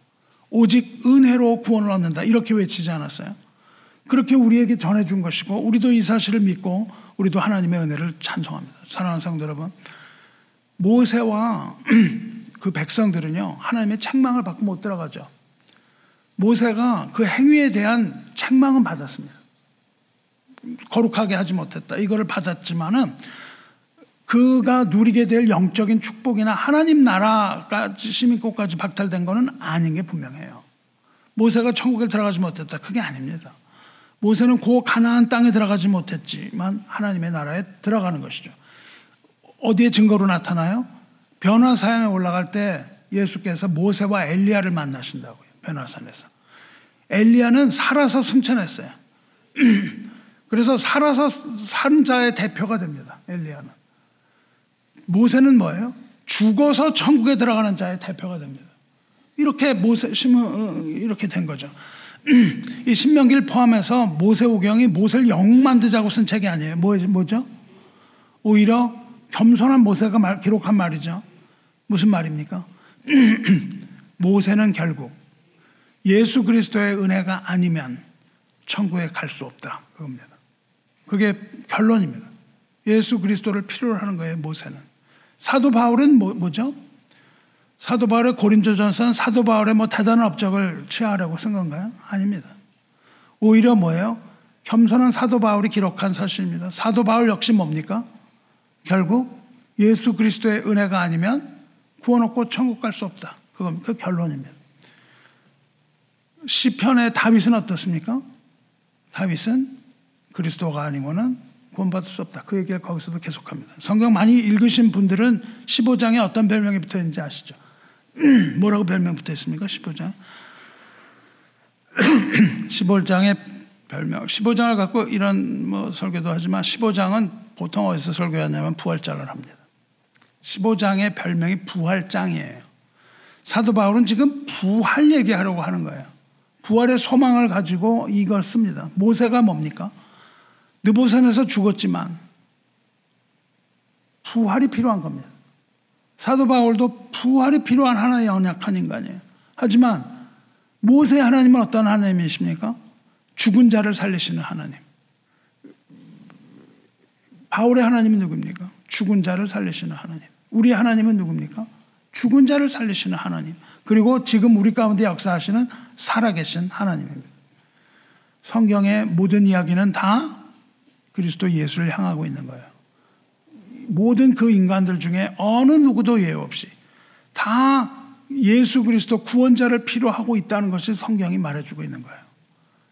오직 은혜로 구원을 얻는다. 이렇게 외치지 않았어요? 그렇게 우리에게 전해준 것이고, 우리도 이 사실을 믿고, 우리도 하나님의 은혜를 찬송합니다. 사랑하는 성도 여러분. 모세와 그 백성들은요, 하나님의 책망을 받고 못 들어가죠. 모세가 그 행위에 대한 책망은 받았습니다. 거룩하게 하지 못했다. 이거를 받았지만은 그가 누리게 될 영적인 축복이나 하나님 나라까지 시민권까지 박탈된 것은 아닌 게 분명해요. 모세가 천국에 들어가지 못했다. 그게 아닙니다. 모세는 고 가나안 땅에 들어가지 못했지만 하나님의 나라에 들어가는 것이죠. 어디에 증거로 나타나요? 변화산에 올라갈 때 예수께서 모세와 엘리야를 만나신다고요. 변화산에서. 엘리야는 살아서 승천했어요. 그래서 살아서 산 자의 대표가 됩니다. 엘리야는. 모세는 뭐예요? 죽어서 천국에 들어가는 자의 대표가 됩니다. 이렇게 모세 어, 이렇게 된 거죠. 이 신명기를 포함해서 모세오경이 모세를 영웅 만들자고 쓴 책이 아니에요. 뭐, 뭐죠? 오히려 겸손한 모세가 말, 기록한 말이죠. 무슨 말입니까? 모세는 결국 예수 그리스도의 은혜가 아니면 천국에 갈 수 없다. 그겁니다. 그게 결론입니다. 예수 그리스도를 필요로 하는 거예요, 모세는. 사도 바울은 뭐, 뭐죠? 사도 바울의 고린도전서는 사도 바울의 뭐 대단한 업적을 취하려고 쓴 건가요? 아닙니다. 오히려 뭐예요? 겸손한 사도 바울이 기록한 사실입니다. 사도 바울 역시 뭡니까? 결국 예수 그리스도의 은혜가 아니면 구원 없고 천국 갈 수 없다. 그건 그 결론입니다. 시편의 다윗은 어떻습니까? 다윗은 그리스도가 아니고는 구원받을 수 없다. 그 얘기를 거기서도 계속합니다. 성경 많이 읽으신 분들은 15장에 어떤 별명이 붙어 있는지 아시죠? 뭐라고 별명 붙어 있습니까? 15장. 15장에 별명. 15장을 갖고 이런 뭐 설교도 하지만 15장은 보통 어디서 설교하냐면 부활장을 합니다. 15장의 별명이 부활장이에요. 사도 바울은 지금 부활 얘기하려고 하는 거예요. 부활의 소망을 가지고 이걸 씁니다. 모세가 뭡니까? 느보산에서 죽었지만 부활이 필요한 겁니다. 사도 바울도 부활이 필요한 하나의 연약한 인간이에요. 하지만 모세 하나님은 어떤 하나님이십니까? 죽은 자를 살리시는 하나님. 바울의 하나님은 누굽니까? 죽은 자를 살리시는 하나님. 우리 하나님은 누굽니까? 죽은 자를 살리시는 하나님. 그리고 지금 우리 가운데 역사하시는 살아계신 하나님입니다. 성경의 모든 이야기는 다 그리스도 예수를 향하고 있는 거예요. 모든 그 인간들 중에 어느 누구도 예외 없이 다 예수 그리스도 구원자를 필요하고 있다는 것을 성경이 말해주고 있는 거예요.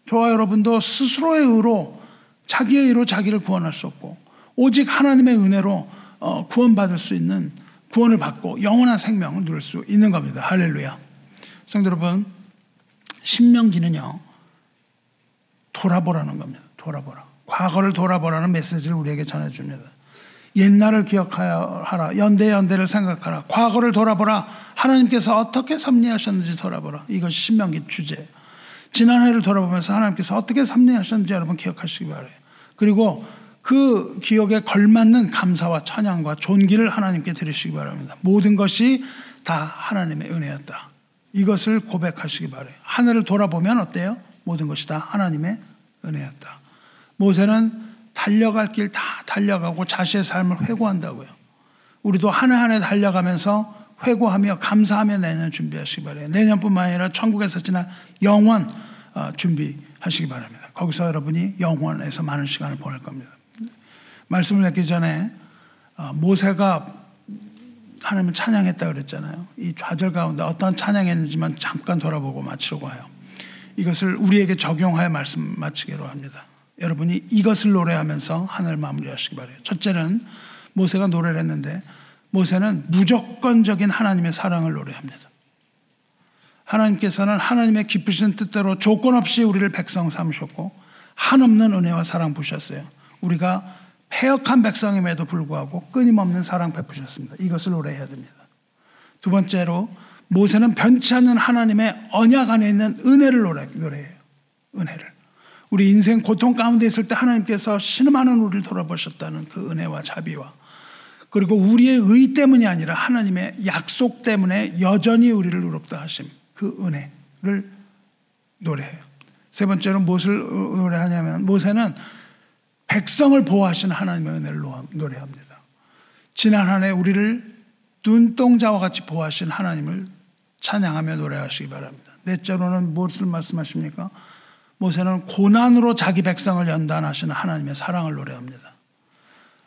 저와 여러분도 스스로의 의로 자기의 의로 자기를 구원할 수 없고 오직 하나님의 은혜로 어, 구원받을 수 있는 구원을 받고 영원한 생명을 누릴 수 있는 겁니다. 할렐루야. 성도 여러분, 신명기는요, 돌아보라는 겁니다. 돌아보라. 과거를 돌아보라는 메시지를 우리에게 전해줍니다. 옛날을 기억하여 하라. 연대 연대를 생각하라. 과거를 돌아보라. 하나님께서 어떻게 섭리하셨는지 돌아보라. 이것이 신명기 주제예요. 지난 해를 돌아보면서 하나님께서 어떻게 섭리하셨는지 여러분 기억하시기 바래요. 그리고 그 기억에 걸맞는 감사와 찬양과 존귀를 하나님께 드리시기 바랍니다. 모든 것이 다 하나님의 은혜였다. 이것을 고백하시기 바래요. 하늘을 돌아보면 어때요? 모든 것이 다 하나님의 은혜였다. 모세는 달려갈 길 다 달려가고 자신의 삶을 회고한다고요. 우리도 해 달려가면서 회고하며 감사하며 내년 준비하시기 바래요. 내년뿐만 아니라 천국에서 지난 영원 어, 준비하시기 바랍니다. 거기서 여러분이 영원에서 많은 시간을 보낼 겁니다. 말씀을 맺기 전에 어, 모세가 하나님을 찬양했다 그랬잖아요. 이 좌절 가운데 어떤 찬양했는지만 잠깐 돌아보고 마치려고 해요. 이것을 우리에게 적용하여 말씀 마치기로 합니다. 여러분이 이것을 노래하면서 하늘 마무리하시기 바래요. 첫째는 모세가 노래를 했는데 모세는 무조건적인 하나님의 사랑을 노래합니다. 하나님께서는 하나님의 기쁘신 뜻대로 조건 없이 우리를 백성 삼으셨고 한없는 은혜와 사랑 부셨어요. 우리가 폐역한 백성임에도 불구하고 끊임없는 사랑 베푸셨습니다. 이것을 노래해야 됩니다. 두 번째로 모세는 변치 않는 하나님의 언약 안에 있는 은혜를 노래, 노래해요. 은혜를. 우리 인생 고통 가운데 있을 때 하나님께서 신음하는 우리를 돌아보셨다는 그 은혜와 자비와 그리고 우리의 의 때문이 아니라 하나님의 약속 때문에 여전히 우리를 의롭다 하심 그 은혜를 노래해요. 세 번째로 무엇을 노래하냐면 모세는 백성을 보호하신 하나님의 은혜를 노래합니다. 지난 한 해 우리를 눈동자와 같이 보호하신 하나님을 찬양하며 노래하시기 바랍니다. 넷째로는 무엇을 말씀하십니까? 모세는 고난으로 자기 백성을 연단하시는 하나님의 사랑을 노래합니다.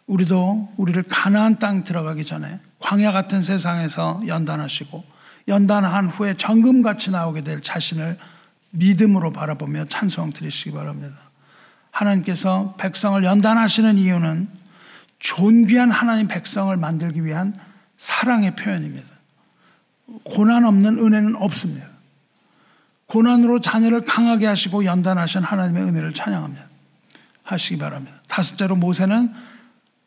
우리도 우리를 가나안 땅 들어가기 전에 광야 같은 세상에서 연단하시고 연단한 후에 정금같이 나오게 될 자신을 믿음으로 바라보며 찬송 드리시기 바랍니다. 하나님께서 백성을 연단하시는 이유는 존귀한 하나님 백성을 만들기 위한 사랑의 표현입니다. 고난 없는 은혜는 없습니다. 고난으로 자녀를 강하게 하시고 연단하신 하나님의 은혜를 찬양합니다. 하시기 바랍니다. 다섯째로 모세는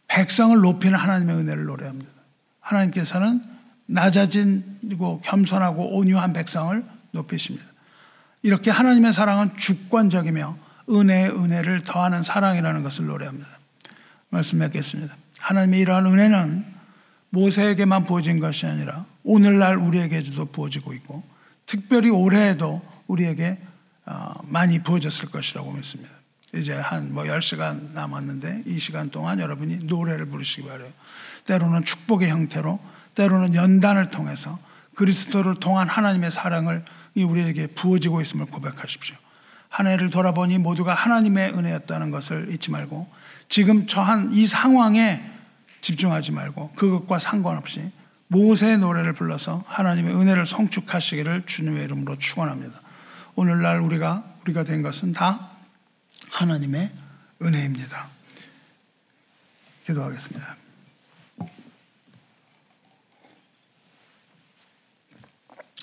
백성을 높이는 하나님의 은혜를 노래합니다. 하나님께서는 낮아진 그리고 겸손하고 온유한 백성을 높이십니다. 이렇게 하나님의 사랑은 주권적이며 은혜의 은혜를 더하는 사랑이라는 것을 노래합니다. 말씀 맺겠습니다. 하나님의 이러한 은혜는 모세에게만 부어진 것이 아니라 오늘날 우리에게도 부어지고 있고 특별히 올해에도 우리에게 어, 많이 부어졌을 것이라고 믿습니다. 이제 한 뭐 10시간 남았는데 이 시간 동안 여러분이 노래를 부르시기 바래요. 때로는 축복의 형태로 때로는 연단을 통해서 그리스도를 통한 하나님의 사랑을 우리에게 부어지고 있음을 고백하십시오. 한 해를 돌아보니 모두가 하나님의 은혜였다는 것을 잊지 말고 지금 저한 이 상황에 집중하지 말고 그것과 상관없이 모세의 노래를 불러서 하나님의 은혜를 성축하시기를 주님의 이름으로 축원합니다. 오늘날 우리가 우리가 된 것은 다 하나님의 은혜입니다. 기도하겠습니다.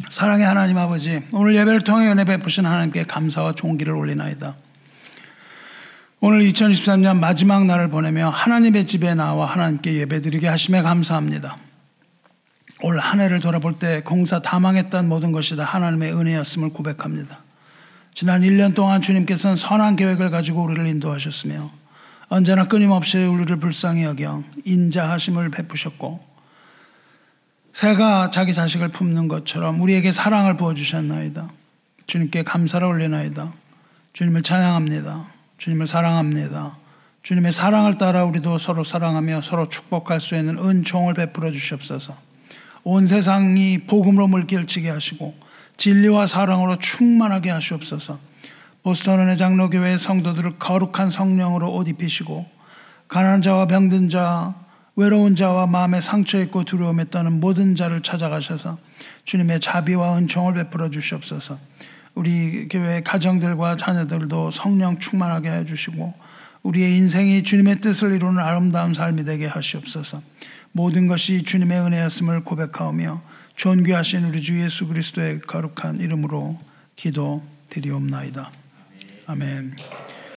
사랑의 하나님 아버지, 오늘 예배를 통해 은혜 베푸신 하나님께 감사와 존귀를 올리나이다. 오늘 2023년 마지막 날을 보내며 하나님의 집에 나와 하나님께 예배드리게 하심에 감사합니다. 올 한 해를 돌아볼 때 공사 다 망했던 모든 것이 다 하나님의 은혜였음을 고백합니다. 지난 1년 동안 주님께서는 선한 계획을 가지고 우리를 인도하셨으며 언제나 끊임없이 우리를 불쌍히 여겨 인자하심을 베푸셨고 새가 자기 자식을 품는 것처럼 우리에게 사랑을 부어주셨나이다. 주님께 감사를 올리나이다. 주님을 찬양합니다. 주님을 사랑합니다. 주님의 사랑을 따라 우리도 서로 사랑하며 서로 축복할 수 있는 은총을 베풀어 주시옵소서. 온 세상이 복음으로 물길치게 하시고 진리와 사랑으로 충만하게 하시옵소서. 보스턴 은혜 장로교회 성도들을 거룩한 성령으로 옷 입히시고 가난한 자와 병든 자, 외로운 자와 마음에 상처 있고 두려움에 떠는 모든 자를 찾아가셔서 주님의 자비와 은총을 베풀어 주시옵소서. 우리 교회 가정들과 자녀들도 성령 충만하게 해주시고 우리의 인생이 주님의 뜻을 이루는 아름다운 삶이 되게 하시옵소서. 모든 것이 주님의 은혜였음을 고백하오며 존귀하신 우리 주 예수 그리스도의 거룩한 이름으로 기도 드리옵나이다. 아멘.